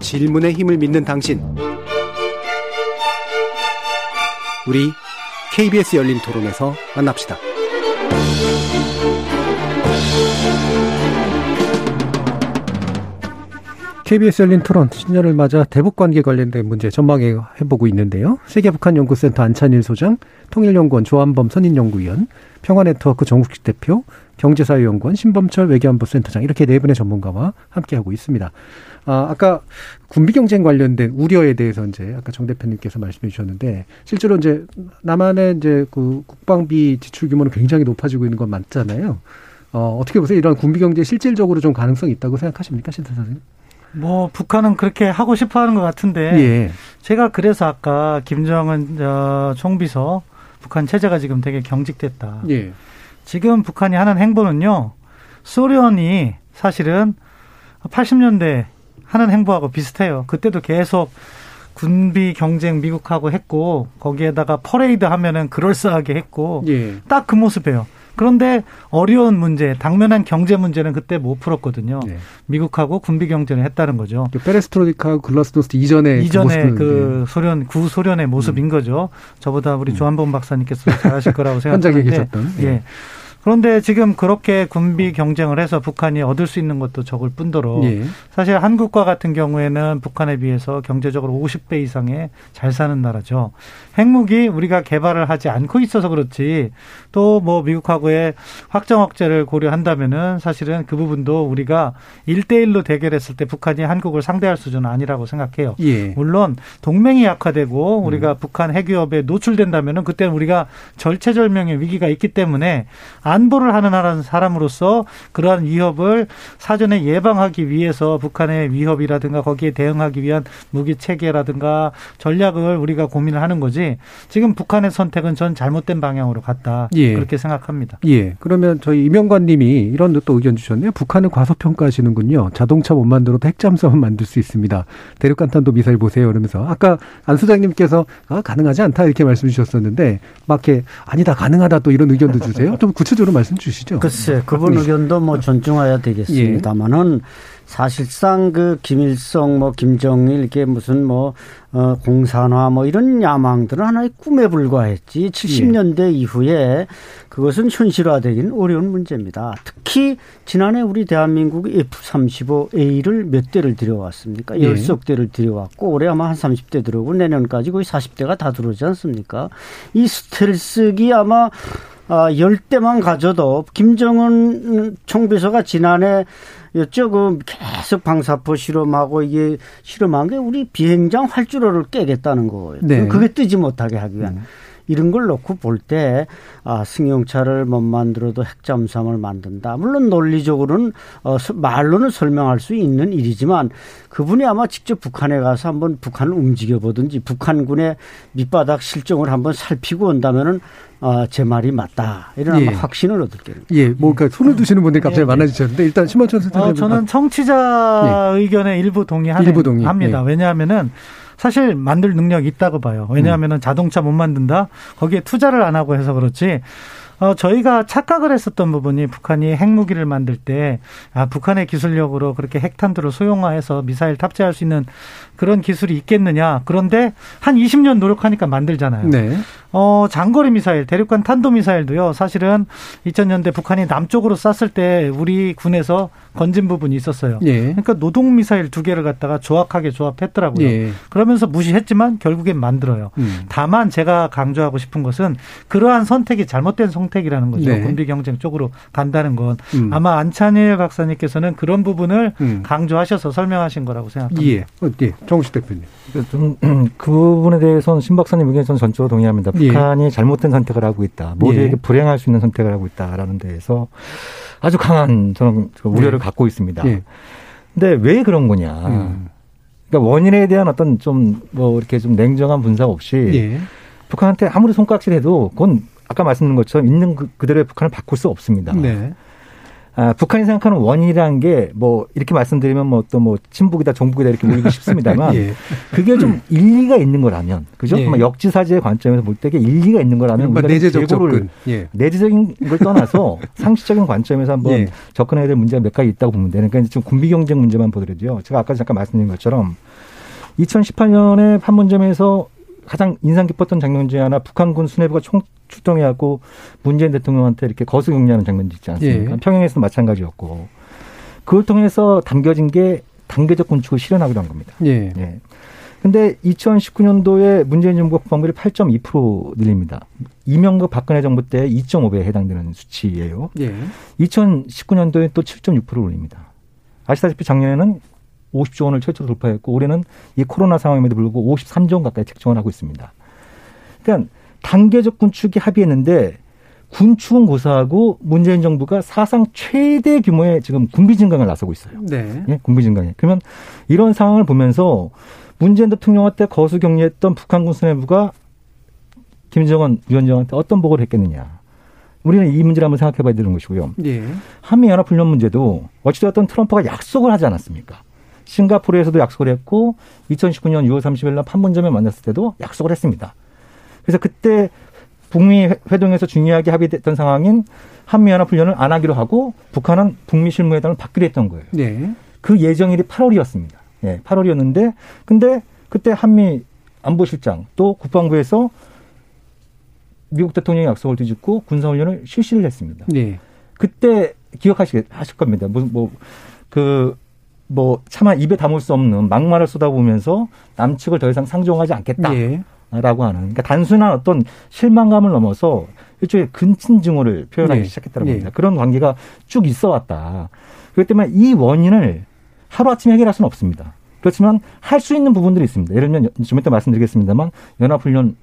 질문의 힘을 믿는 당신. 우리 KBS 열린 토론에서 만납시다. KBS 열린 토론 신년을 맞아 대북 관계 관련된 문제 전망해 보고 있는데요. 세계 북한 연구센터 안찬일 소장, 통일연구원 조한범 선임연구위원, 평화네트워크 정국식 대표, 경제사회연구원 신범철 외교안보 센터장 이렇게 네 분의 전문가와 함께 하고 있습니다. 아, 아까 군비 경쟁 관련된 우려에 대해서 이제 아까 정 대표님께서 말씀해 주셨는데 실제로 이제 남한의 이제 그 국방비 지출 규모는 굉장히 높아지고 있는 건 맞잖아요. 어, 어떻게 보세요? 이런 군비 경제 실질적으로 좀 가능성이 있다고 생각하십니까, 신태 선생님? 뭐 북한은 그렇게 하고 싶어하는 것 같은데 예. 제가 그래서 아까 김정은 어, 총비서 북한 체제가 지금 되게 경직됐다. 예. 지금 북한이 하는 행보는요 소련이 사실은 80년대 하는 행보하고 비슷해요. 그때도 계속 군비 경쟁 미국하고 했고 거기에다가 퍼레이드 하면은 그럴싸하게 했고 예. 딱그 모습이에요. 그런데 어려운 문제, 당면한 경제 문제는 그때 못 풀었거든요. 네. 미국하고 군비 경쟁을 했다는 거죠. 그 페레스트로이카 글라스노스트 이전에 그 이전에 그, 그 소련 구소련의 모습인 음. 거죠. 저보다 우리 음. 조한범 박사님께서 잘하실 거라고 [laughs] 생각하는데. 계셨던. 예. 그런데 지금 그렇게 군비 경쟁을 해서 북한이 얻을 수 있는 것도 적을 뿐더러 예. 사실 한국과 같은 경우에는 북한에 비해서 경제적으로 50배 이상의 잘 사는 나라죠. 핵무기 우리가 개발을 하지 않고 있어서 그렇지 또 뭐 미국하고의 확정 억제를 고려한다면은 사실은 그 부분도 우리가 1대1로 대결했을 때 북한이 한국을 상대할 수준은 아니라고 생각해요. 예. 물론 동맹이 약화되고 우리가 음. 북한 핵 위협에 노출된다면은 그때는 우리가 절체절명의 위기가 있기 때문에 안보를 하는 사람으로서 그러한 위협을 사전에 예방하기 위해서 북한의 위협이라든가 거기에 대응하기 위한 무기 체계라든가 전략을 우리가 고민을 하는 거지 지금 북한의 선택은 전 잘못된 방향으로 갔다 예. 그렇게 생각합니다. 예. 그러면 저희 이명관 님이 이런 또 의견 주셨네요. 북한은 과소평가하시는군요. 자동차 못 만들어도 핵잠수함은 만들 수 있습니다. 대륙간탄도 미사일 보세요. 그러면서 아까 안 소장님께서 아, 가능하지 않다 이렇게 말씀 주셨었는데 막 이렇게 아니다 가능하다 또 이런 의견도 주세요. 좀 구체적 으로 말씀 주시죠. 글쎄 그분 네. 의견도 뭐 존중해야 되겠습니다만은 사실상 그 김일성 뭐 김정일 이게 무슨 뭐 어, 공산화 뭐 이런 야망들은 하나의 꿈에 불과했지 70년대 예. 이후에 그것은 현실화되기는 어려운 문제입니다. 특히 지난해 우리 대한민국 F-35A를 몇 대를 들여왔습니까? 예. 열석 대를 들여왔고 올해 아마 한 30대 들어오고 내년까지 거의 40대가 다 들어오지 않습니까? 이 스텔스기 아마 아, 10대만 가져도 김정은 총비서가 지난해 여쭤그 계속 방사포 실험하고 이게 실험한 게 우리 비행장 활주로를 깨겠다는 거예요. 네. 그게 뜨지 못하게 하기 위한. 음. 이런 걸 놓고 볼 때 아, 승용차를 못 만들어도 핵잠수함을 만든다. 물론 논리적으로는 어, 말로는 설명할 수 있는 일이지만 그분이 아마 직접 북한에 가서 한번 북한을 움직여 보든지 북한군의 밑바닥 실정을 한번 살피고 온다면은 어, 제 말이 맞다. 이런 예. 확신을 얻을 게요. 예, 뭐, 그러니까 손을 두시는 분들이 갑자기 예. 많아지셨는데, 일단 심원천 선생님. 어, 저는 청취자 예. 의견에 일부 동의합니다. 일부 동의. 합니다. 예. 왜냐하면은 사실 만들 능력이 있다고 봐요. 왜냐하면은 음. 자동차 못 만든다? 거기에 투자를 안 하고 해서 그렇지. 어, 저희가 착각을 했었던 부분이 북한이 핵무기를 만들 때, 아, 북한의 기술력으로 그렇게 핵탄두를 소형화해서 미사일 탑재할 수 있는 그런 기술이 있겠느냐. 그런데 한 20년 노력하니까 만들잖아요. 네. 어, 장거리 미사일, 대륙간 탄도 미사일도요. 사실은 2000년대 북한이 남쪽으로 쐈을 때 우리 군에서 건진 부분이 있었어요. 예. 그러니까 노동 미사일 두 개를 갖다가 조악하게 조합했더라고요. 예. 그러면서 무시했지만 결국엔 만들어요. 음. 다만 제가 강조하고 싶은 것은 그러한 선택이 잘못된 선택이라는 거죠. 네. 군비 경쟁 쪽으로 간다는 건 음. 아마 안찬일 박사님께서는 그런 부분을 음. 강조하셔서 설명하신 거라고 생각합니다. 예. 어, 예. 정식 대표님. 좀, [clears throat] 그 부분에 대해서는 신 박사님 의견에 저는 전적으로 동의합니다. 예. 북한이 잘못된 선택을 하고 있다. 모두에게 예. 불행할 수 있는 선택을 하고 있다라는 데에서 아주 강한 저는 그 우려를 네. 갖고 있습니다. 예. 근데 왜 그런 거냐. 음. 그러니까 원인에 대한 어떤 좀 뭐 이렇게 좀 냉정한 분석 없이 예. 북한한테 아무리 손가락질해도 그건 아까 말씀드린 것처럼 있는 그, 그대로의 북한을 바꿀 수 없습니다. 네. 아, 북한이 생각하는 원인이라는 게 뭐 이렇게 말씀드리면 뭐 또뭐 친북이다 종북이다 이렇게 보이기 쉽습니다만 [laughs] 예. 그게 좀 일리가 있는 거라면 그죠? 예. 역지사지의 관점에서 볼때 일리가 있는 거라면 우리가 내재적 접근. 예. 내재적인 걸 떠나서 [laughs] 상식적인 관점에서 한번 예. 접근해야 될 문제가 몇 가지 있다고 보면 되는 그러니까 지금 군비 경쟁 문제만 보더라도요. 제가 아까 잠깐 말씀드린 것처럼 2018년에 판문점에서 가장 인상 깊었던 장면 중에 하나 북한군 수뇌부가 총 출동해갖고 문재인 대통령한테 이렇게 거수 격리하는 장면도 있지 않습니까? 예. 평양에서도 마찬가지였고 그걸 통해서 담겨진 게 단계적 군축을 실현하기로 한 겁니다. 예. 예. 근데 2019년도에 문재인 정부가 국방비를 8.2% 늘립니다. 이명박 박근혜 정부 때 2.5배에 해당되는 수치예요. 예. 2019년도에 또 7.6% 올립니다. 아시다시피 작년에는 50조 원을 최초로 돌파했고 올해는 이 코로나 상황임에도 불구하고 53조 원 가까이 책정을 하고 있습니다. 그러니까 단계적 군축이 합의했는데 군축은 고사하고 문재인 정부가 사상 최대 규모의 지금 군비 증강을 나서고 있어요. 네. 예? 군비 증강에. 그러면 이런 상황을 보면서 문재인 대통령한테 거수 격리했던 북한군 수뇌부가 김정은 위원장한테 어떤 보고를 했겠느냐. 우리는 이 문제를 한번 생각해 봐야 되는 것이고요. 네. 한미연합훈련 문제도 어찌되었던 트럼프가 약속을 하지 않았습니까? 싱가포르에서도 약속을 했고 2019년 6월 30일 날 판문점에 만났을 때도 약속을 했습니다. 그래서 그때 북미 회동에서 중요하게 합의됐던 상황인 한미연합훈련을 안 하기로 하고 북한은 북미 실무회담을 받기로 했던 거예요. 네. 그 예정일이 8월이었습니다. 예, 8월이었는데 근데 그때 한미 안보실장 또 국방부에서 미국 대통령의 약속을 뒤집고 군사훈련을 실시를 했습니다. 네. 그때 기억하실 겁니다. 뭐, 뭐, 그, 뭐, 차마 입에 담을 수 없는 막말을 쏟아보면서 남측을 더 이상 상종하지 않겠다. 네. 라고 하는. 그러니까 단순한 어떤 실망감을 넘어서 일종의 근친 증오를 표현하기 네. 시작했다는 네. 겁니다. 그런 관계가 쭉 있어 왔다. 그렇기 때문에 이 원인을 하루아침에 해결할 수는 없습니다. 그렇지만 할 수 있는 부분들이 있습니다. 예를 들면 좀 이따 말씀드리겠습니다만 연합훈련을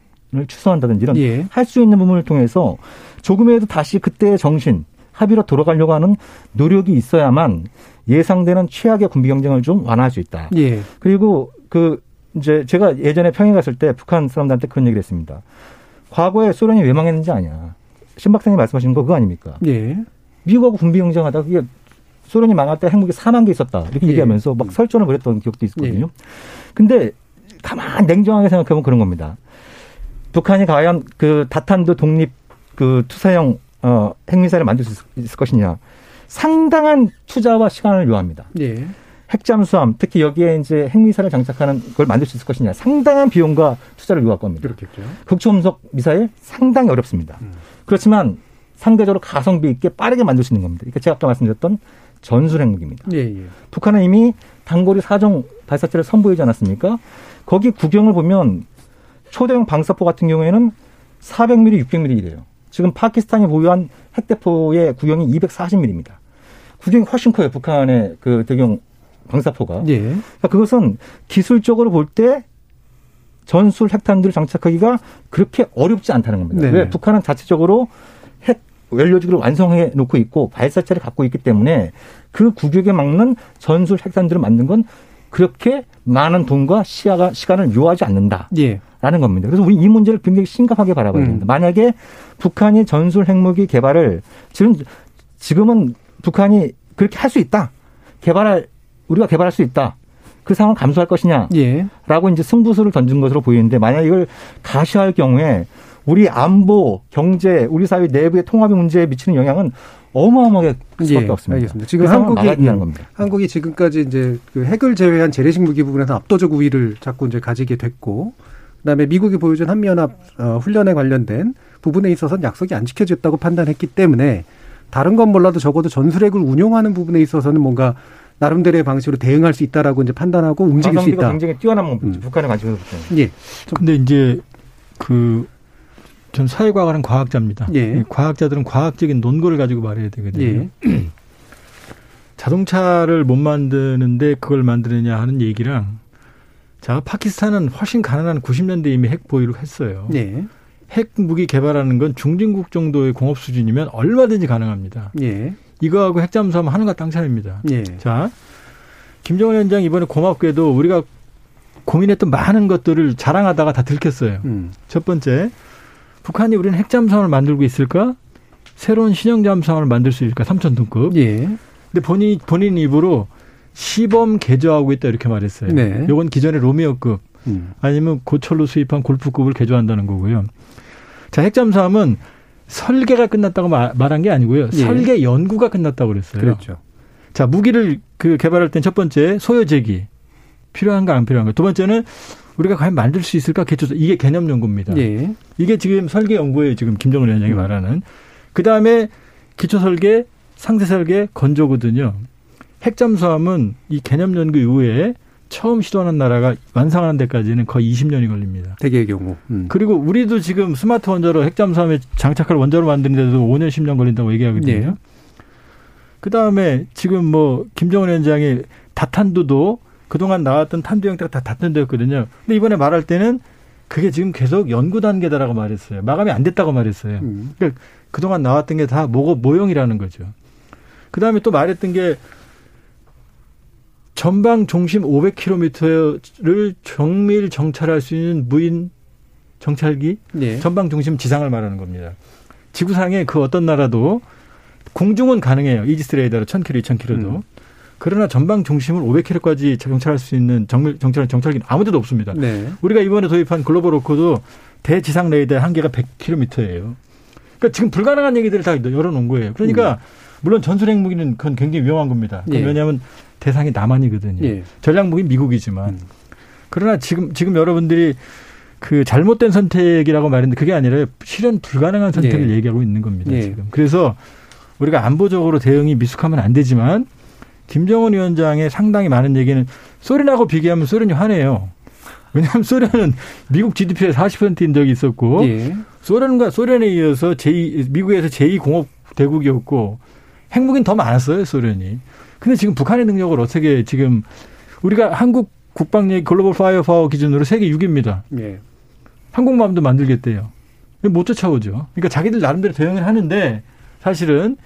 취소한다든지 이런 예. 할수 있는 부분을 통해서 조금이라도 다시 그때의 정신 합의로 돌아가려고 하는 노력이 있어야만 예상되는 최악의 군비 경쟁을 좀 완화할 수 있다. 예. 그리고 그 이제 제가 예전에 평양 갔을 때 북한 사람들한테 그런 얘기를 했습니다. 과거에 소련이 왜 망했는지 아냐. 신 박사님 말씀하신 거 그거 아닙니까? 예. 미국하고 군비 경쟁하다 그게 소련이 망할 때 핵무기 4만 개 있었다. 이렇게 예. 얘기하면서 막 설전을 벌였던 기억도 있거든요. 예. 근데 가만 냉정하게 생각해보면 그런 겁니다. 북한이 과연 그 다탄도 독립 그 투사형 어, 핵미사일을 만들 수 있을 것이냐. 상당한 투자와 시간을 요합니다. 예. 핵잠수함, 특히 여기에 이제 핵미사를 장착하는 걸 만들 수 있을 것이냐. 상당한 비용과 투자를 요할 겁니다. 그렇겠죠. 극초음속 미사일 상당히 어렵습니다. 음. 그렇지만 상대적으로 가성비 있게 빠르게 만들 수 있는 겁니다. 그러니까 제가 아까 말씀드렸던 전술 핵무기입니다. 예, 예. 북한은 이미 단거리 사정 발사체를 선보이지 않았습니까? 거기 구경을 보면 초대형 방사포 같은 경우에는 400mm, 600mm래요. 지금 파키스탄이 보유한 핵대포의 구경이 240mm입니다. 구경이 훨씬 커요. 북한의 그 대경 방사포가. 예. 그러니까 그것은 기술적으로 볼 때 전술 핵탄두를 장착하기가 그렇게 어렵지 않다는 겁니다. 네. 왜? 북한은 자체적으로 핵 연료지구를 완성해 놓고 있고 발사체를 갖고 있기 때문에 그 구격에 막는 전술 핵탄두를 만든 건 그렇게 많은 돈과 시야가 시간을 요하지 않는다. 예. 라는 겁니다. 그래서 우리 이 문제를 굉장히 심각하게 바라봐야 됩니다. 음. 만약에 북한이 전술 핵무기 개발을 지금 지금은 북한이 그렇게 할 수 있다. 개발할 우리가 개발할 수 있다. 그 상황을 감수할 것이냐? 예. 라고 이제 승부수를 던진 것으로 보이는데 만약 이걸 가시할 경우에 우리 안보, 경제, 우리 사회 내부의 통합의 문제에 미치는 영향은 어마어마하게 클 수밖에 예, 없습니다. 알겠습니다. 지금 한국이 음, 한국이 지금까지 이제 그 핵을 제외한 재래식 무기 부분에서 압도적 우위를 자꾸 이제 가지게 됐고 그다음에 미국이 보여준 한미연합 어, 훈련에 관련된 부분에 있어서는 약속이 안 지켜졌다고 판단했기 때문에 다른 건 몰라도 적어도 전술핵을 운용하는 부분에 있어서는 뭔가 나름대로의 방식으로 대응할 수 있다라고 이제 판단하고 움직일 수 있다. 굉장히 뛰어난 음. 북한의 관심에서 예. 근데 이제 그 전 사회과학은 과학자입니다. 예. 과학자들은 과학적인 논거를 가지고 말해야 되거든요. 예. [clears throat] 자동차를 못 만드는데 그걸 만드느냐 하는 얘기랑 자, 파키스탄은 훨씬 가난한 90년대 이미 핵 보유를 했어요. 네. 핵 무기 개발하는 건 중진국 정도의 공업 수준이면 얼마든지 가능합니다. 예. 이거하고 핵잠수함 하는가 땅차입니다. 예. 자, 김정은 위원장 이번에 고맙게도 우리가 고민했던 많은 것들을 자랑하다가 다 들켰어요. 음. 첫 번째, 북한이 우리는 핵잠수함을 만들고 있을까? 새로운 신형 잠수함을 만들 수 있을까? 3천 톤급. 예. 근데 본인 본인 입으로 시범 개조하고 있다 이렇게 말했어요. 네. 요건 기존의 로미오급 음. 아니면 고철로 수입한 골프급을 개조한다는 거고요. 자, 핵잠수함은 설계가 끝났다고 말한 게 아니고요. 예. 설계 연구가 끝났다고 그랬어요. 그렇죠. 자, 무기를 그 개발할 땐 첫 번째 소요 제기 필요한가 안 필요한가. 두 번째는 우리가 과연 만들 수 있을까 개조 이게 개념 연구입니다. 예. 이게 지금 설계 연구예요. 지금 김정은 위원장이 음. 말하는. 그 다음에 기초 설계, 상세 설계, 건조거든요. 핵잠수함은 이 개념 연구 이후에 처음 시도하는 나라가 완성하는 데까지는 거의 20년이 걸립니다. 대개의 경우. 음. 그리고 우리도 지금 스마트 원자로 핵잠수함에 장착할 원자로 만드는데도 5년 10년 걸린다고 얘기하거든요. 네. 그 다음에 지금 뭐 김정은 위원장이 다탄두도 그동안 나왔던 탄두 형태가 다 다탄두였거든요. 근데 이번에 말할 때는 그게 지금 계속 연구 단계다라고 말했어요. 마감이 안 됐다고 말했어요. 음. 그러니까 그동안 나왔던 게 다 모형이라는 거죠. 그 다음에 또 말했던 게 전방 중심 500km를 정밀 정찰할 수 있는 무인 정찰기 네. 전방 중심 지상을 말하는 겁니다. 지구상의 그 어떤 나라도 공중은 가능해요. 이지스 레이더로 1000km, 2000km도. 음. 그러나 전방 중심을 500km까지 정찰할 수 있는 정밀 정찰 정찰기는 아무데도 없습니다. 네. 우리가 이번에 도입한 글로벌 로코도 대지상 레이더의 한계가 100km예요. 그러니까 지금 불가능한 얘기들을 다 열어놓은 거예요. 그러니까 음. 물론 전술 핵무기는 그건 굉장히 위험한 겁니다. 예. 왜냐하면 대상이 남한이거든요. 예. 전략무기 미국이지만 음. 그러나 지금 지금 여러분들이 그 잘못된 선택이라고 말했는데 그게 아니라 실현 불가능한 선택을 예. 얘기하고 있는 겁니다. 예. 지금. 그래서 우리가 안보적으로 대응이 미숙하면 안 되지만 김정은 위원장의 상당히 많은 얘기는 소련하고 비교하면 소련이 화내요. 왜냐하면 소련은 미국 GDP의 40%인 적이 있었고 예. 소련과 소련에 이어서 제2 미국에서 제2 공업 대국이었고 핵무기는 더 많았어요 소련이. 근데 지금 북한의 능력을 어떻게 지금 우리가 한국 국방력 Global Firepower 기준으로 세계 6위입니다. 예. 항공모함도 만들겠대요. 못 쫓아오죠. 그러니까 자기들 나름대로 대응을 하는데 사실은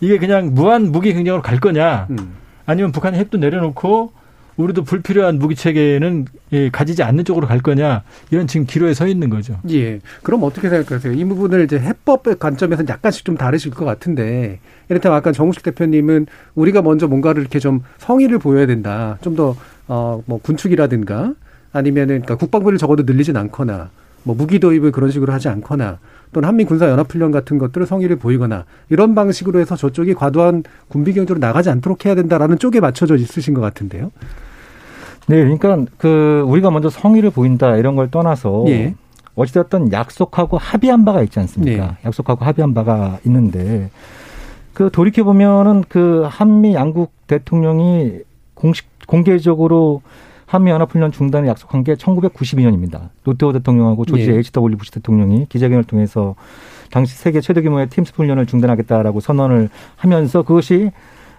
이게 그냥 무한 무기 경쟁으로 갈 거냐 음. 아니면 북한이 핵도 내려놓고 우리도 불필요한 무기 체계는 예, 가지지 않는 쪽으로 갈 거냐 이런 지금 기로에 서 있는 거죠. 예. 그럼 어떻게 생각하세요? 이 부분을 이제 해법의 관점에서 약간씩 좀 다르실 것 같은데 이를테면 아까 정우식 대표님은 우리가 먼저 뭔가를 이렇게 좀 성의를 보여야 된다. 좀 더 어 뭐 군축이라든가 아니면은 그러니까 국방부를 적어도 늘리진 않거나 뭐 무기 도입을 그런 식으로 하지 않거나 또는 한미 군사 연합 훈련 같은 것들을 성의를 보이거나 이런 방식으로 해서 저쪽이 과도한 군비 경제로 나가지 않도록 해야 된다라는 쪽에 맞춰져 있으신 것 같은데요. 네, 그러니까 그 우리가 먼저 성의를 보인다 이런 걸 떠나서 예. 어찌됐든 약속하고 합의한 바가 있지 않습니까? 네. 약속하고 합의한 바가 있는데 그 돌이켜 보면은 그 한미 양국 대통령이 공식 공개적으로 한미 연합훈련 중단을 약속한 게 1992년입니다. 노태우 대통령하고 조지 네. H.W. 부시 대통령이 기자회견을 통해서 당시 세계 최대 규모의 팀스 훈련을 중단하겠다라고 선언을 하면서 그것이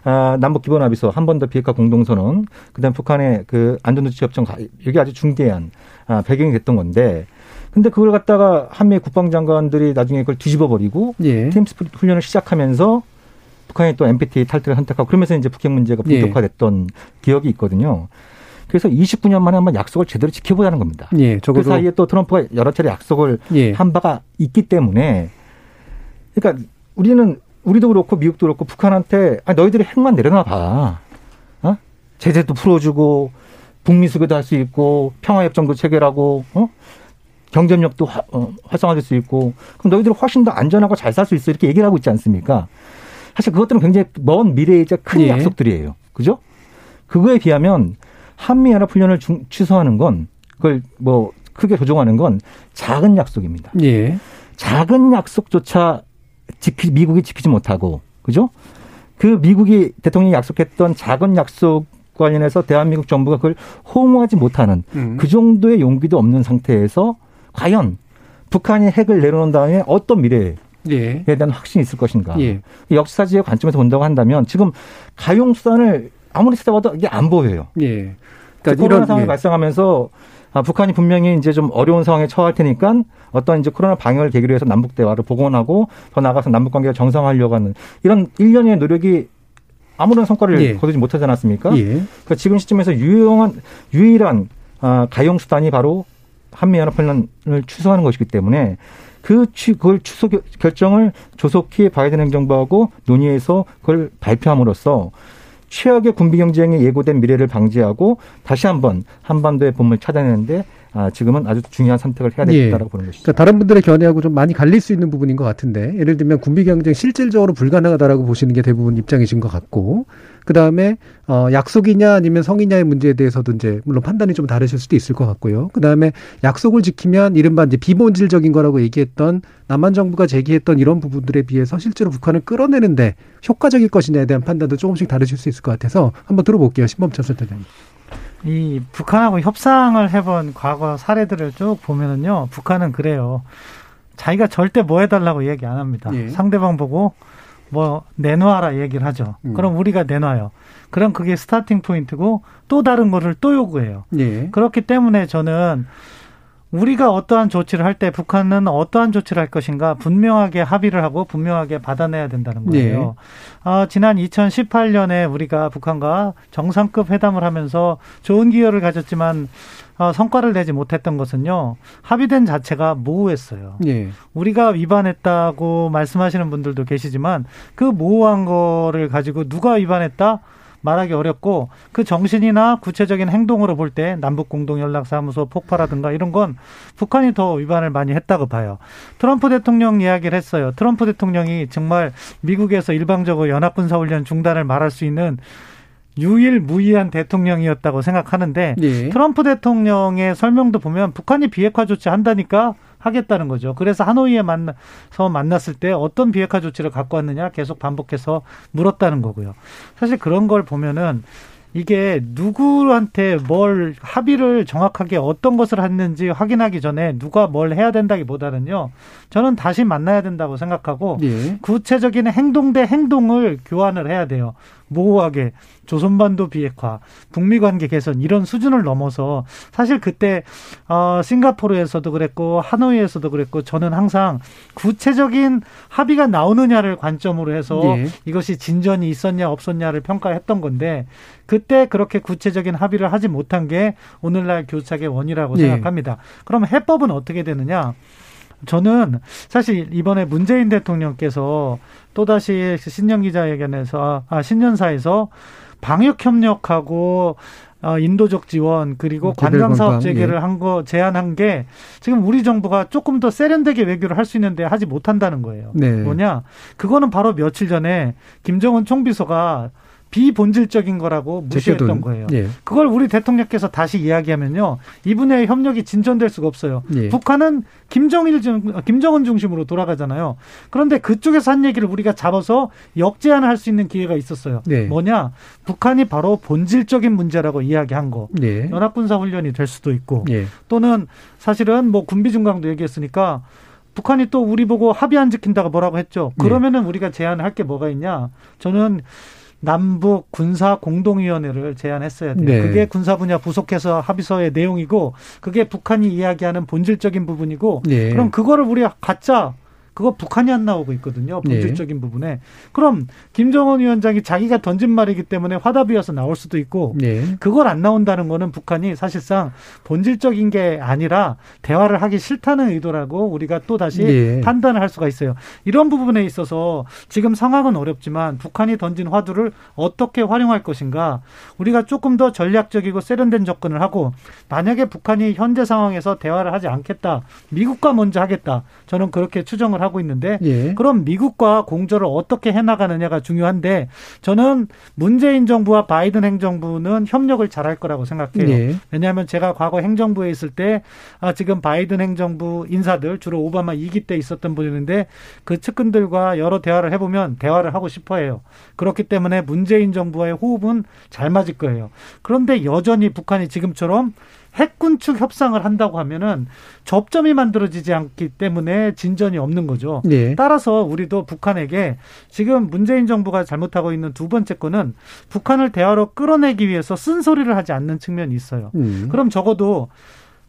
아, 남북 기본 합의서 한 번 더 비핵화 공동선언, 그다음 북한의 그 안전조치 협정 이게 아주 중대한 아, 배경이 됐던 건데. 근데 그걸 갖다가 한미 국방장관들이 나중에 그걸 뒤집어 버리고 예. 팀스 훈련을 시작하면서 북한이 또 NPT 탈퇴를 선택하고 그러면서 이제 북핵 문제가 예. 본격화됐던 예. 기억이 있거든요. 그래서 29년 만에 한번 약속을 제대로 지켜보자는 겁니다. 예, 그 사이에 또 트럼프가 여러 차례 약속을 예. 한 바가 있기 때문에 그러니까 우리는 우리도 그렇고 미국도 그렇고 북한한테 아 너희들이 핵만 내려놔 봐. 어? 제재도 풀어주고 북미 수교도 할 수 있고 평화협정도 체결하고 어? 경쟁력도 화, 어, 활성화될 수 있고 그럼 너희들이 훨씬 더 안전하고 잘 살 수 있어 이렇게 얘기를 하고 있지 않습니까? 사실 그것들은 굉장히 먼 미래이자 큰 예. 약속들이에요. 그죠? 그거에 비하면 한미 연합 훈련을 취소하는 건 그걸 뭐 크게 조정하는 건 작은 약속입니다. 예. 작은 약속조차 지키 미국이 지키지 못하고 그죠? 그 미국이 대통령이 약속했던 작은 약속 관련해서 대한민국 정부가 그걸 호응하지 못하는 음. 그 정도의 용기도 없는 상태에서 과연 북한이 핵을 내려놓은 다음에 어떤 미래에 예. 대한 확신이 있을 것인가. 예. 역사지의 관점에서 본다고 한다면 지금 가용 수단을 아무리 찾아봐도 이게 안 보여요. 예. 그러니까 코로나 상황이 예. 발생하면서 아, 북한이 분명히 이제 좀 어려운 상황에 처할 테니까 어떤 이제 코로나 방역을 계기로 해서 남북 대화를 복원하고 더 나아가서 남북 관계를 정상화하려고 하는 이런 일련의 노력이 아무런 성과를 예. 거두지 못하지 않았습니까? 예. 그러니까 지금 시점에서 유용한 유일한 아, 가용 수단이 바로 한미 연합훈련을 취소하는 것이기 때문에 그 취, 그걸 취소 결정을 조속히 바이든 행정부하고 논의해서 그걸 발표함으로써 최악의 군비 경쟁에 예고된 미래를 방지하고 다시 한번 한반도의 봄을 찾아내는데 아, 지금은 아주 중요한 선택을 해야 되겠다라고 예. 보는 것이죠. 그러니까 다른 분들의 견해하고 좀 많이 갈릴 수 있는 부분인 것 같은데 예를 들면 군비 경쟁 실질적으로 불가능하다라고 보시는 게 대부분 입장이신 것 같고 그 다음에 어, 약속이냐 아니면 성이냐의 문제에 대해서도 이제 물론 판단이 좀 다르실 수도 있을 것 같고요. 그 다음에 약속을 지키면 이른바 이제 비본질적인 거라고 얘기했던 남한 정부가 제기했던 이런 부분들에 비해서 실제로 북한을 끌어내는데 효과적일 것이냐에 대한 판단도 조금씩 다르실 수 있을 것 같아서 한번 들어볼게요. 신범철 센터장님. 이 북한하고 협상을 해본 과거 사례들을 쭉 보면은요, 북한은 그래요. 자기가 절대 뭐 해달라고 얘기 안 합니다. 예. 상대방 보고 뭐 내놔라 얘기를 하죠. 음. 그럼 우리가 내놔요. 그럼 그게 스타팅 포인트고 또 다른 거를 또 요구해요. 예. 그렇기 때문에 저는 우리가 어떠한 조치를 할 때 북한은 어떠한 조치를 할 것인가 분명하게 합의를 하고 분명하게 받아내야 된다는 거예요. 네. 어, 지난 2018년에 우리가 북한과 정상급 회담을 하면서 좋은 기여를 가졌지만 어, 성과를 내지 못했던 것은요 합의된 자체가 모호했어요. 네. 우리가 위반했다고 말씀하시는 분들도 계시지만 그 모호한 거를 가지고 누가 위반했다? 말하기 어렵고 그 정신이나 구체적인 행동으로 볼 때 남북 공동 연락 사무소 폭파라든가 이런 건 북한이 더 위반을 많이 했다고 봐요. 트럼프 대통령 이야기를 했어요. 트럼프 대통령이 정말 미국에서 일방적으로 연합군사 훈련 중단을 말할 수 있는 유일무이한 대통령이었다고 생각하는데 예. 트럼프 대통령의 설명도 보면 북한이 비핵화 조치 한다니까 하겠다는 거죠. 그래서 하노이에 만나서 만났을 때 어떤 비핵화 조치를 갖고 왔느냐 계속 반복해서 물었다는 거고요. 사실 그런 걸 보면은 이게 누구한테 뭘 합의를 정확하게 어떤 것을 했는지 확인하기 전에 누가 뭘 해야 된다기보다는요. 저는 다시 만나야 된다고 생각하고 예. 구체적인 행동 대 행동을 교환을 해야 돼요. 모호하게 조선반도 비핵화, 북미 관계 개선 이런 수준을 넘어서 사실 그때 어 싱가포르에서도 그랬고 하노이에서도 그랬고 저는 항상 구체적인 합의가 나오느냐를 관점으로 해서 예. 이것이 진전이 있었냐 없었냐를 평가했던 건데 그때 그렇게 구체적인 합의를 하지 못한 게 오늘날 교착의 원이라고 예. 생각합니다. 그럼 해법은 어떻게 되느냐? 저는 사실 이번에 문재인 대통령께서 또다시 신년 기자회견에서 아 신년사에서 방역 협력하고 어, 인도적 지원 그리고 관광 사업 재개를 예. 한거 제안한 게 지금 우리 정부가 조금 더 세련되게 외교를 할 수 있는데 하지 못한다는 거예요. 네. 뭐냐? 그거는 바로 며칠 전에 김정은 총비서가 비본질적인 거라고 무시했던 제껴둔. 거예요. 예. 그걸 우리 대통령께서 다시 이야기하면요. 이분의 협력이 진전될 수가 없어요. 예. 북한은 김정일 중, 김정은 중심으로 돌아가잖아요. 그런데 그쪽에서 한 얘기를 우리가 잡아서 역제안을 할 수 있는 기회가 있었어요. 네. 뭐냐? 북한이 바로 본질적인 문제라고 이야기한 거. 네. 연합군사 훈련이 될 수도 있고 예. 또는 사실은 뭐 군비 중강도 얘기했으니까 북한이 또 우리 보고 합의 안 지킨다가 뭐라고 했죠. 네. 그러면은 우리가 제안할 게 뭐가 있냐? 저는 남북 군사 공동위원회를 제안했어야 돼요. 네. 그게 군사 분야 부속해서 합의서의 내용이고 그게 북한이 이야기하는 본질적인 부분이고 네. 그럼 그거를 우리가 갖자 그거 북한이 안 나오고 있거든요. 본질적인 네. 부분에. 그럼 김정은 위원장이 자기가 던진 말이기 때문에 화답이어서 나올 수도 있고 네. 그걸 안 나온다는 거는 북한이 사실상 본질적인 게 아니라 대화를 하기 싫다는 의도라고 우리가 또 다시 네. 판단을 할 수가 있어요. 이런 부분에 있어서 지금 상황은 어렵지만 북한이 던진 화두를 어떻게 활용할 것인가 우리가 조금 더 전략적이고 세련된 접근을 하고 만약에 북한이 현재 상황에서 대화를 하지 않겠다. 미국과 먼저 하겠다. 저는 그렇게 추정을 하고 있는데 예. 그럼 미국과 공조를 어떻게 해나가느냐가 중요한데 저는 문재인 정부와 바이든 행정부는 협력을 잘할 거라고 생각해요. 예. 왜냐하면 제가 과거 행정부에 있을 때 아, 지금 바이든 행정부 인사들 주로 오바마 2기 때 있었던 분인데 그 측근들과 여러 대화를 해보면 대화를 하고 싶어해요. 그렇기 때문에 문재인 정부와의 호흡은 잘 맞을 거예요. 그런데 여전히 북한이 지금처럼 핵군축 협상을 한다고 하면은 접점이 만들어지지 않기 때문에 진전이 없는 거죠. 네. 따라서 우리도 북한에게 지금 문재인 정부가 잘못하고 있는 두 번째 거는 북한을 대화로 끌어내기 위해서 쓴소리를 하지 않는 측면이 있어요. 음. 그럼 적어도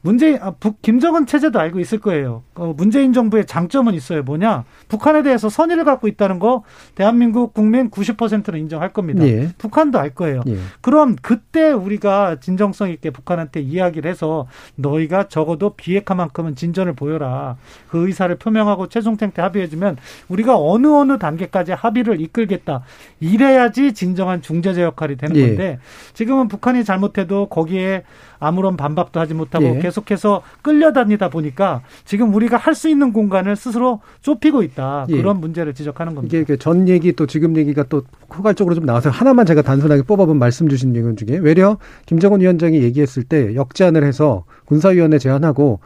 문재인 아, 북 김정은 체제도 알고 있을 거예요. 어, 문재인 정부의 장점은 있어요. 뭐냐? 북한에 대해서 선의를 갖고 있다는 거 대한민국 국민 90%는 인정할 겁니다. 예. 북한도 알 거예요. 예. 그럼 그때 우리가 진정성 있게 북한한테 이야기를 해서 너희가 적어도 비핵화만큼은 진전을 보여라. 그 의사를 표명하고 최종 탱태 합의해 주면 우리가 어느 어느 단계까지 합의를 이끌겠다. 이래야지 진정한 중재자 역할이 되는 예. 건데 지금은 북한이 잘못해도 거기에 아무런 반박도 하지 못하고 예. 계속해서 끌려다니다 보니까 지금 우리가 할 수 있는 공간을 스스로 좁히고 있다. 예. 그런 문제를 지적하는 겁니다. 이게 전 얘기 또 지금 얘기가 또 포괄적으로 좀 나와서 하나만 제가 단순하게 뽑아본 말씀 주신 내용 중에 외려 김정은 위원장이 얘기했을 때 역제안을 해서 군사위원회 제안하고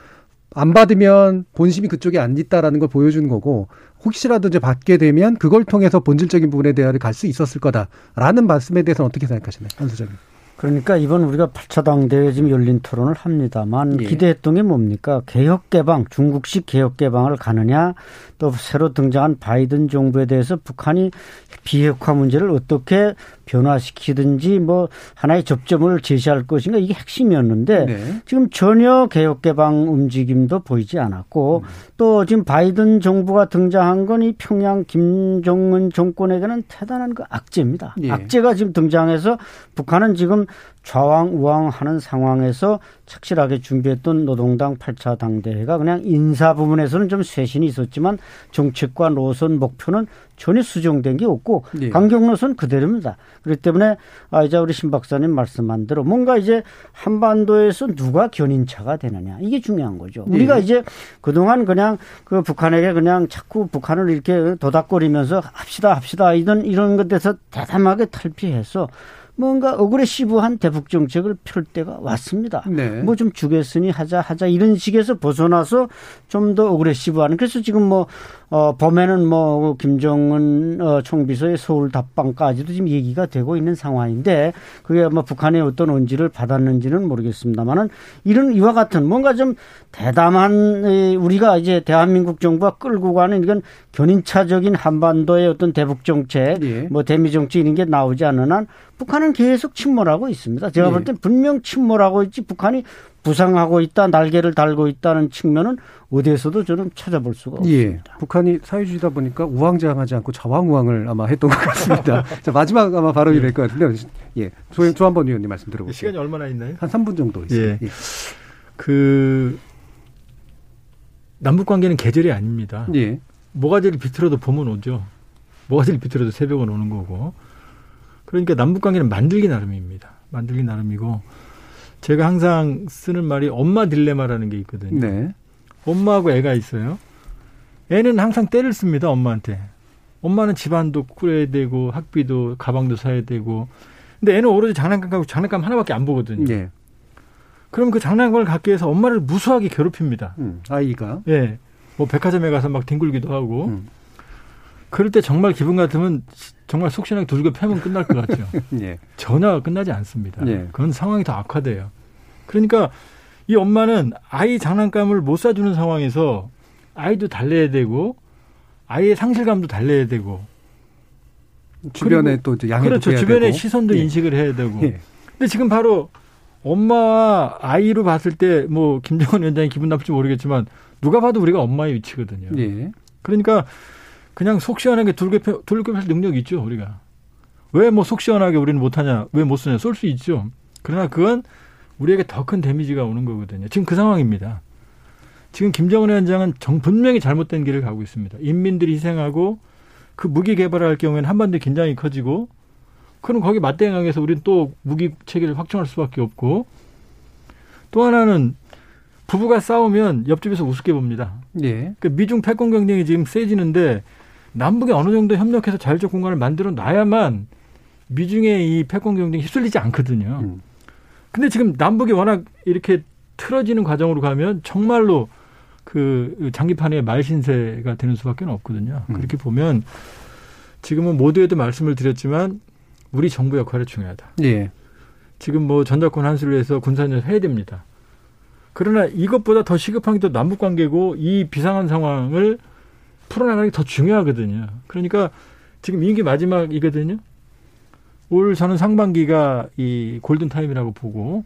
안 받으면 본심이 그쪽에 안 있다라는 걸 보여주는 거고 혹시라도 이제 받게 되면 그걸 통해서 본질적인 부분에 대화를 갈 수 있었을 거다라는 말씀에 대해서는 어떻게 생각하시나요, 한 소장님? 그러니까 이번 우리가 8차 당대회 지금 열린 토론을 합니다만 예. 기대했던 게 뭡니까? 개혁 개방, 중국식 개혁 개방을 가느냐 또 새로 등장한 바이든 정부에 대해서 북한이 비핵화 문제를 어떻게 변화시키든지 뭐 하나의 접점을 제시할 것인가 이게 핵심이었는데 네. 지금 전혀 개혁 개방 움직임도 보이지 않았고 음. 또 지금 바이든 정부가 등장한 건 이 평양 김정은 정권에게는 대단한 그 악재입니다. 예. 악재가 지금 등장해서 북한은 지금 좌왕 우왕 하는 상황에서 착실하게 준비했던 노동당 8차 당대회가 그냥 인사 부분에서는 좀 쇄신이 있었지만 정책과 노선 목표는 전혀 수정된 게 없고 네. 강경 노선 그대로입니다. 그렇기 때문에 아 이제 우리 신 박사님 말씀한 대로 뭔가 이제 한반도에서 누가 견인차가 되느냐 이게 중요한 거죠. 네. 우리가 이제 그동안 그냥 그 북한에게 그냥 자꾸 북한을 이렇게 도닥거리면서 합시다 합시다 이런 이런 것에서 대담하게 탈피해서 뭔가 어그레시브한 대북 정책을 펼 때가 왔습니다. 네. 뭐좀 주겠으니 하자 하자 이런 식에서 벗어나서 좀 더 어그레시브한 그래서 지금 뭐 어, 봄에는 뭐 김정은 어, 총비서의 서울 답방까지도 지금 얘기가 되고 있는 상황인데 그게 아마 북한의 어떤 언지를 받았는지는 모르겠습니다만은 이런 이와 같은 뭔가 좀 대담한 우리가 이제 대한민국 정부가 끌고 가는 이건 견인차적인 한반도의 어떤 대북 정책, 예. 뭐 대미 정책 이런 게 나오지 않는 한 북한은 계속 침몰하고 있습니다. 제가 예. 볼땐 분명 침몰하고 있지 북한이 부상하고 있다, 날개를 달고 있다는 측면은 어디에서도 저는 찾아볼 수가 예. 없습니다. 예. 북한이 사회주의다 보니까 우왕좌왕하지 않고 좌왕우왕을 아마 했던 것 같습니다. [laughs] 자, 마지막 아마 발언이 예. 될것 같은데, 예. 조, 조한번 의원님 말씀 들어볼게요. 시간이 얼마나 있나요? 한 3분 정도 있어요. 예. 예. 그, 남북 관계는 계절이 아닙니다. 예. 뭐가 제일 비틀어도 봄은 오죠. 뭐가 제일 비틀어도 새벽은 오는 거고. 그러니까 남북 관계는 만들기 나름입니다. 만들기 나름이고 제가 항상 쓰는 말이 엄마 딜레마라는 게 있거든요. 네. 엄마하고 애가 있어요. 애는 항상 때를 씁니다. 엄마한테. 엄마는 집안도 꾸려야 되고 학비도 가방도 사야 되고. 근데 애는 오로지 장난감 갖고 장난감 하나밖에 안 보거든요. 네. 그럼 그 장난감을 갖기 위해서 엄마를 무수하게 괴롭힙니다. 음, 아이가. 예. 네. 뭐 백화점에 가서 막 뒹굴기도 하고. 음. 그럴 때 정말 기분 같으면 정말 속시원하게 두들겨 패면 끝날 것 같죠. [laughs] 예. 전혀 끝나지 않습니다. 예. 그건 상황이 더 악화돼요. 그러니까 이 엄마는 아이 장난감을 못 사주는 상황에서 아이도 달래야 되고 아이의 상실감도 달래야 되고 주변에 또 양해도 그렇죠. 주변의 시선도 예. 인식을 해야 되고. 예. 근데 지금 바로 엄마와 아이로 봤을 때 뭐 김정은 위원장이 기분 나쁠지 모르겠지만 누가 봐도 우리가 엄마의 위치거든요. 예. 그러니까 그냥 속 시원하게 둘게 펼 능력이 있죠 우리가. 왜 뭐 속 시원하게 우리는 못하냐? 왜 못 쓰냐? 쏠 수 있죠. 그러나 그건 우리에게 더 큰 데미지가 오는 거거든요. 지금 그 상황입니다. 지금 김정은 위원장은 정, 분명히 잘못된 길을 가고 있습니다. 인민들이 희생하고 그 무기 개발할 경우에는 한반도 긴장이 커지고 그럼 거기 맞대응해서 우리는 또 무기 체계를 확충할 수밖에 없고 또 하나는 부부가 싸우면 옆집에서 우습게 봅니다. 예. 그 미중 패권 경쟁이 지금 세지는데 남북이 어느 정도 협력해서 자율적 공간을 만들어 놔야만 미중의 이 패권 경쟁이 휩쓸리지 않거든요. 음. 근데 지금 남북이 워낙 이렇게 틀어지는 과정으로 가면 정말로 그 장기판의 말신세가 되는 수밖에 없거든요. 음. 그렇게 보면 지금은 모두에도 말씀을 드렸지만 우리 정부 역할이 중요하다. 예. 지금 뭐 전작권 한수를 해서 군사연을 해야 됩니다. 그러나 이것보다 더 시급한 게 또 남북 관계고 이 비상한 상황을 풀어나가는 게 더 중요하거든요. 그러니까 지금 임기 마지막이거든요. 올 저는 상반기가 이 골든 타임이라고 보고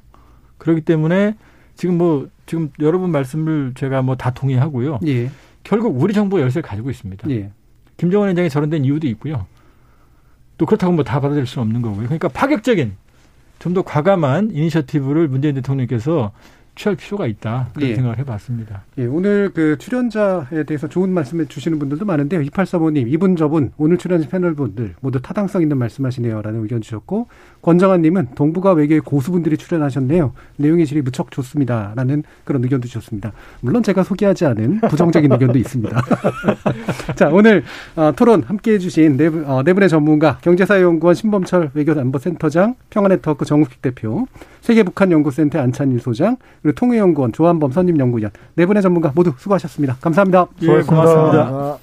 그렇기 때문에 지금 뭐 지금 여러분 말씀을 제가 뭐 다 동의하고요. 예. 결국 우리 정부 열쇠를 가지고 있습니다. 예. 김정은 위원장이 저런 된 이유도 있고요. 또 그렇다고 뭐 다 받아들일 수는 없는 거고요. 그러니까 파격적인 좀 더 과감한 이니셔티브를 문재인 대통령께서 취할 필요가 있다 그런 예. 생각을 해봤습니다. 예, 오늘 그 출연자에 대해서 좋은 말씀을 주시는 분들도 많은데요. 2835님 이분 저분 오늘 출연진 패널 분들 모두 타당성 있는 말씀하시네요라는 의견 주셨고 권정환님은 동북아 외교의 고수분들이 출연하셨네요. 내용의 질이 무척 좋습니다라는 그런 의견도 주셨습니다. 물론 제가 소개하지 않은 부정적인 [laughs] 의견도 있습니다. [laughs] 자 오늘 어, 토론 함께해 주신 네, 분, 어, 네 분의 전문가 경제사회연구원 신범철 외교안보센터장 평화네트워크 정국식 대표 세계북한연구센터 안찬일 소장 그리고 통일연구원 조한범 선임연구위원 네 분의 전문가 모두 수고하셨습니다. 감사합니다. 예, 고맙습니다. 고맙습니다.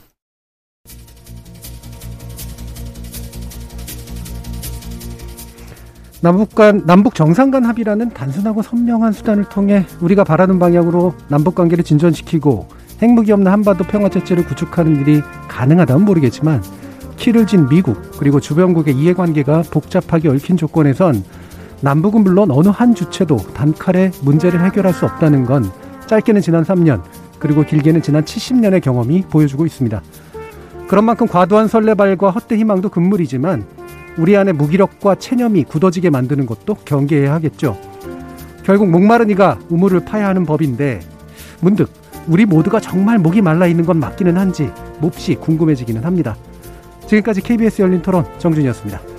남북 간 남북 정상 간 합의라는 단순하고 선명한 수단을 통해 우리가 바라는 방향으로 남북 관계를 진전시키고 핵무기 없는 한반도 평화 체제를 구축하는 일이 가능하다면 모르겠지만 키를 진 미국 그리고 주변국의 이해관계가 복잡하게 얽힌 조건에선 남북은 물론 어느 한 주체도 단칼에 문제를 해결할 수 없다는 건 짧게는 지난 3년, 그리고 길게는 지난 70년의 경험이 보여주고 있습니다. 그런 만큼 과도한 설레발과 헛된 희망도 금물이지만 우리 안에 무기력과 체념이 굳어지게 만드는 것도 경계해야 하겠죠. 결국 목마른 이가 우물을 파야 하는 법인데 문득 우리 모두가 정말 목이 말라 있는 건 맞기는 한지 몹시 궁금해지기는 합니다. 지금까지 KBS 열린 토론 정준이었습니다.